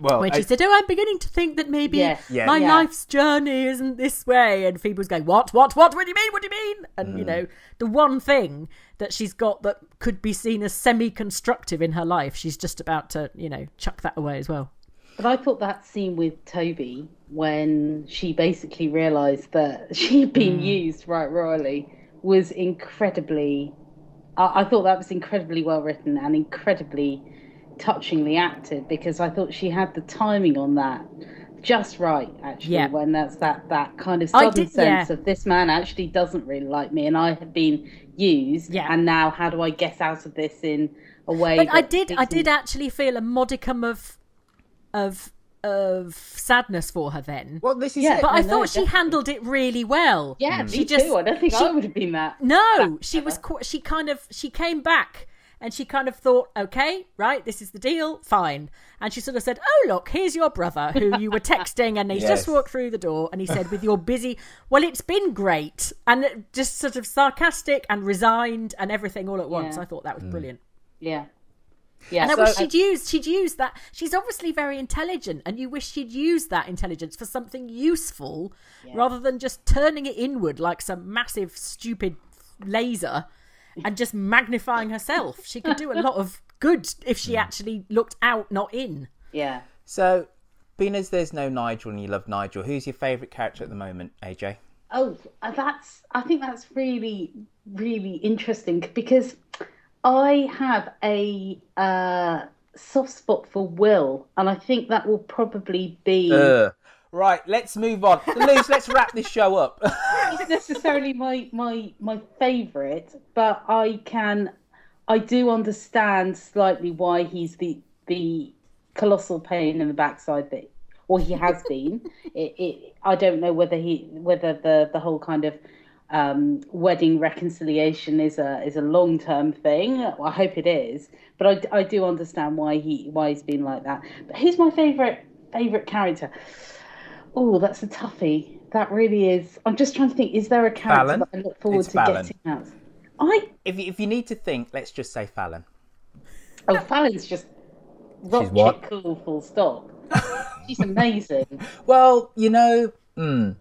Well, when she I- said, "Oh, I'm beginning to think that maybe Yes. Yeah. my Yeah. life's journey isn't this way," and Phoebe was going, "What? What? What? What do you mean? What do you mean?" And Mm. you know, the one thing that she's got that could be seen as semi-constructive in her life, she's just about to, you know, chuck that away as well. But I thought that scene with Toby when she basically realised that [laughs] she'd been Mm. used right royally was incredibly. I, I thought that was incredibly well written and incredibly touchingly acted because I thought she had the timing on that just right actually Yeah. when that's that that kind of I sudden did- sense yeah. of this man actually doesn't really like me and I have been used Yeah. and now how do I get out of this in a way But I did, I isn't- did actually feel a modicum of, of, of sadness for her then. Well, this is Yeah, but I no, thought she definitely. handled it really well. yeah mm. she me just, too I don't think she- I would have been that No, she was. qu- She kind of. She came back and she kind of thought, okay, right, this is the deal, fine. And she sort of said, oh look, here's your brother who you were texting, and he's Yes. just walked through the door, and he said, with your busy, well, it's been great, and just sort of sarcastic and resigned and everything all at once. Yeah. I thought that was mm. brilliant. yeah yeah And I so- wish she'd used she'd used that. She's obviously very intelligent, and you wish she'd used that intelligence for something useful, rather than just turning it inward like some massive stupid laser, and just magnifying herself. She could do a lot of good if she actually looked out, not in. yeah So, being as there's no Nigel and you love Nigel, who's your favourite character at the moment, AJ? Oh, uh, that's. I think that's really, really interesting because I have a uh, soft spot for Will, and I think that will probably be Uh, right, let's move on. Liz, let's wrap this show up. [laughs] not necessarily my my my favourite, but I can. I do understand slightly why he's the the colossal pain in the backside that, or he has been. [laughs] it, it, I don't know whether he whether the the whole kind of um, wedding reconciliation is a is a long term thing. I hope it is, but I, I do understand why he why he's been like that. But who's my favourite favourite character? Oh, that's a toughie. That really is. I'm just trying to think. Is there a character Fallon? that I look forward It's to Fallon. getting out? I if, you, if you need to think, let's just say Fallon. oh, Fallon's just rock what? chick cool. Full stop. [laughs] She's amazing. Well, you know, mm,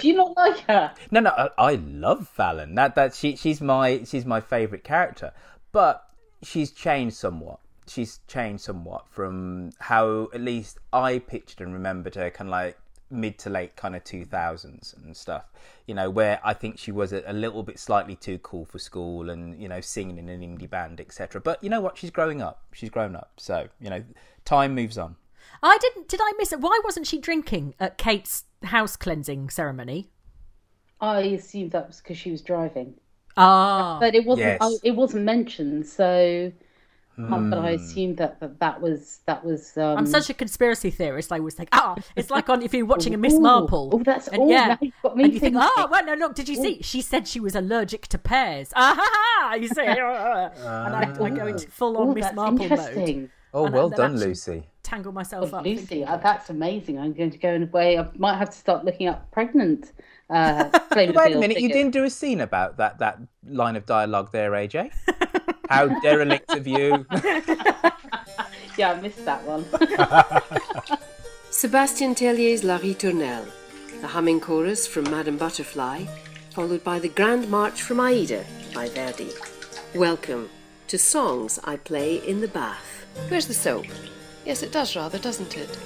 Do you not like her? No, no, I, I love Fallon. That that she she's my she's my favourite character, but she's changed somewhat. She's changed somewhat from how at least I pictured and remembered her, kind of like mid to late kind of two thousands and stuff. You know, where I think she was a, a little bit slightly too cool for school and you know singing in an indie band, etc. But you know what? She's growing up. She's grown up. So you know, time moves on. I didn't. Did I miss it? Why wasn't she drinking at Kate's house cleansing ceremony? I assumed that was because she was driving. Ah, but it wasn't. yes. I, it wasn't mentioned. So, um, but I assumed that that, that was that was. Um, I'm such a conspiracy theorist. I was like, ah, it's like on if you're watching a Miss Marple. oh, that's- and, oh, yeah, now you've got me and you think, thinking. oh, well, no, look, did you see? She said she was allergic to pears. Ah, ha, ha, you see, [laughs] and I, I go into full on Miss Marple mode. Oh, And well done, Lucy. Tangle myself Oh, up. Lucy, uh, that's amazing. I'm going to go in a way. I might have to start looking up pregnant. Uh, [laughs] Wait a Playmobil minute, you didn't do a scene about that that line of dialogue there, AJ. [laughs] How derelict of you! [laughs] Yeah, I missed that one. [laughs] Sebastian Tellier's La Ritournelle, the humming chorus from Madame Butterfly, followed by the Grand March from Aida by Verdi. Welcome to Songs I Play in the Bath. Where's the soap? Yes, it does rather, doesn't it?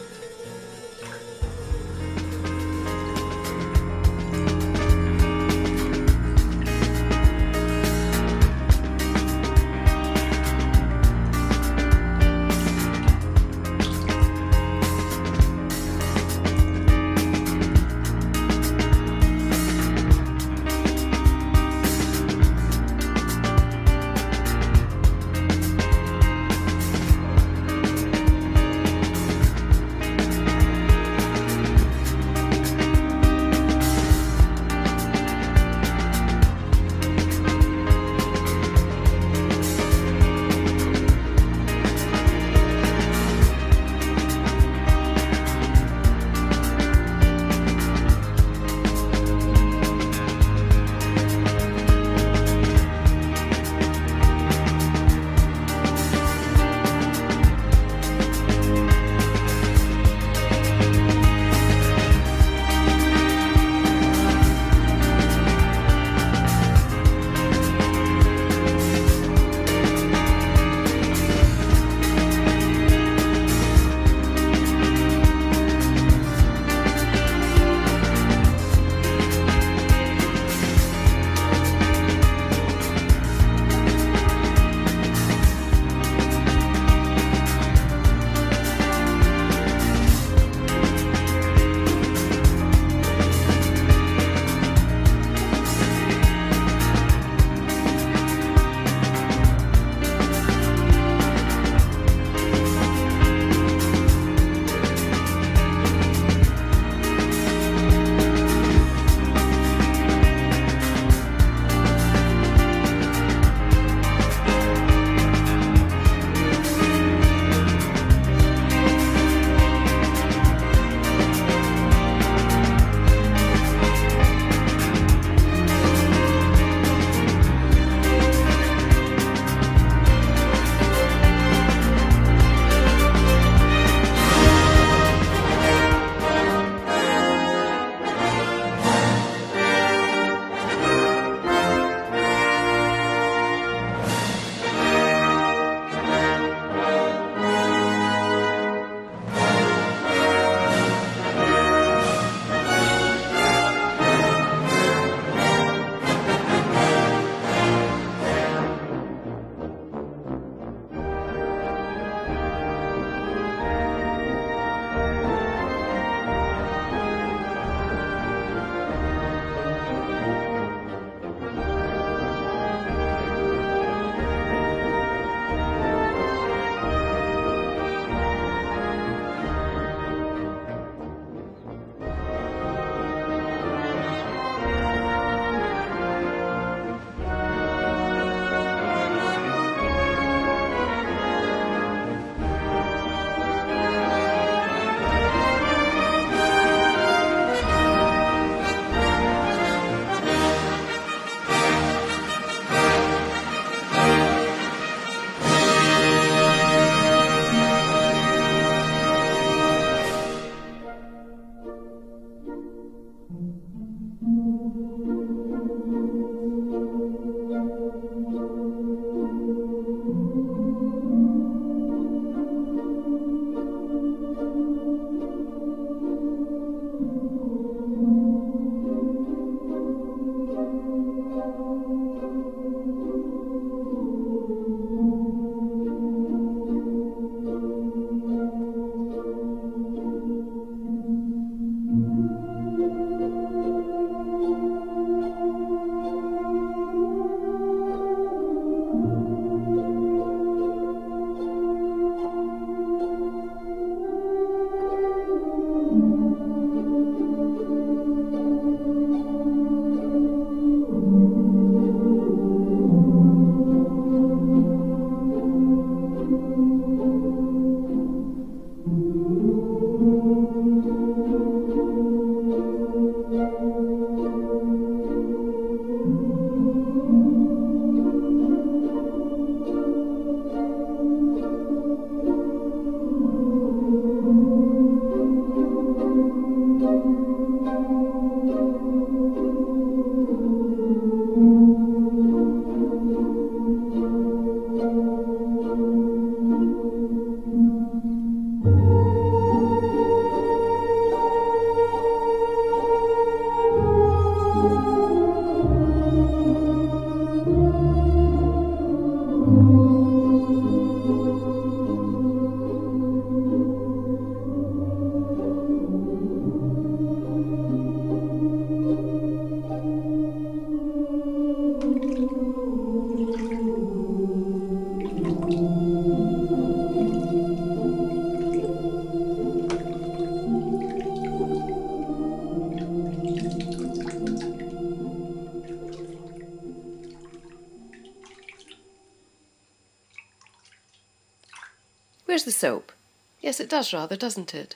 It does rather, doesn't it?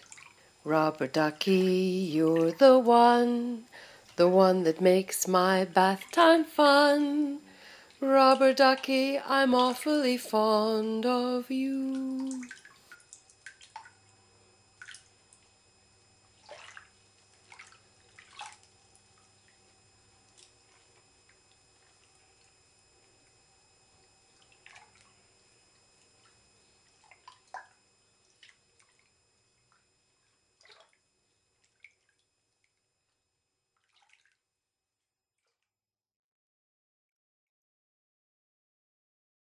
Rubber ducky, you're the one, the one that makes my bath time fun. Rubber ducky, I'm awfully fond of you.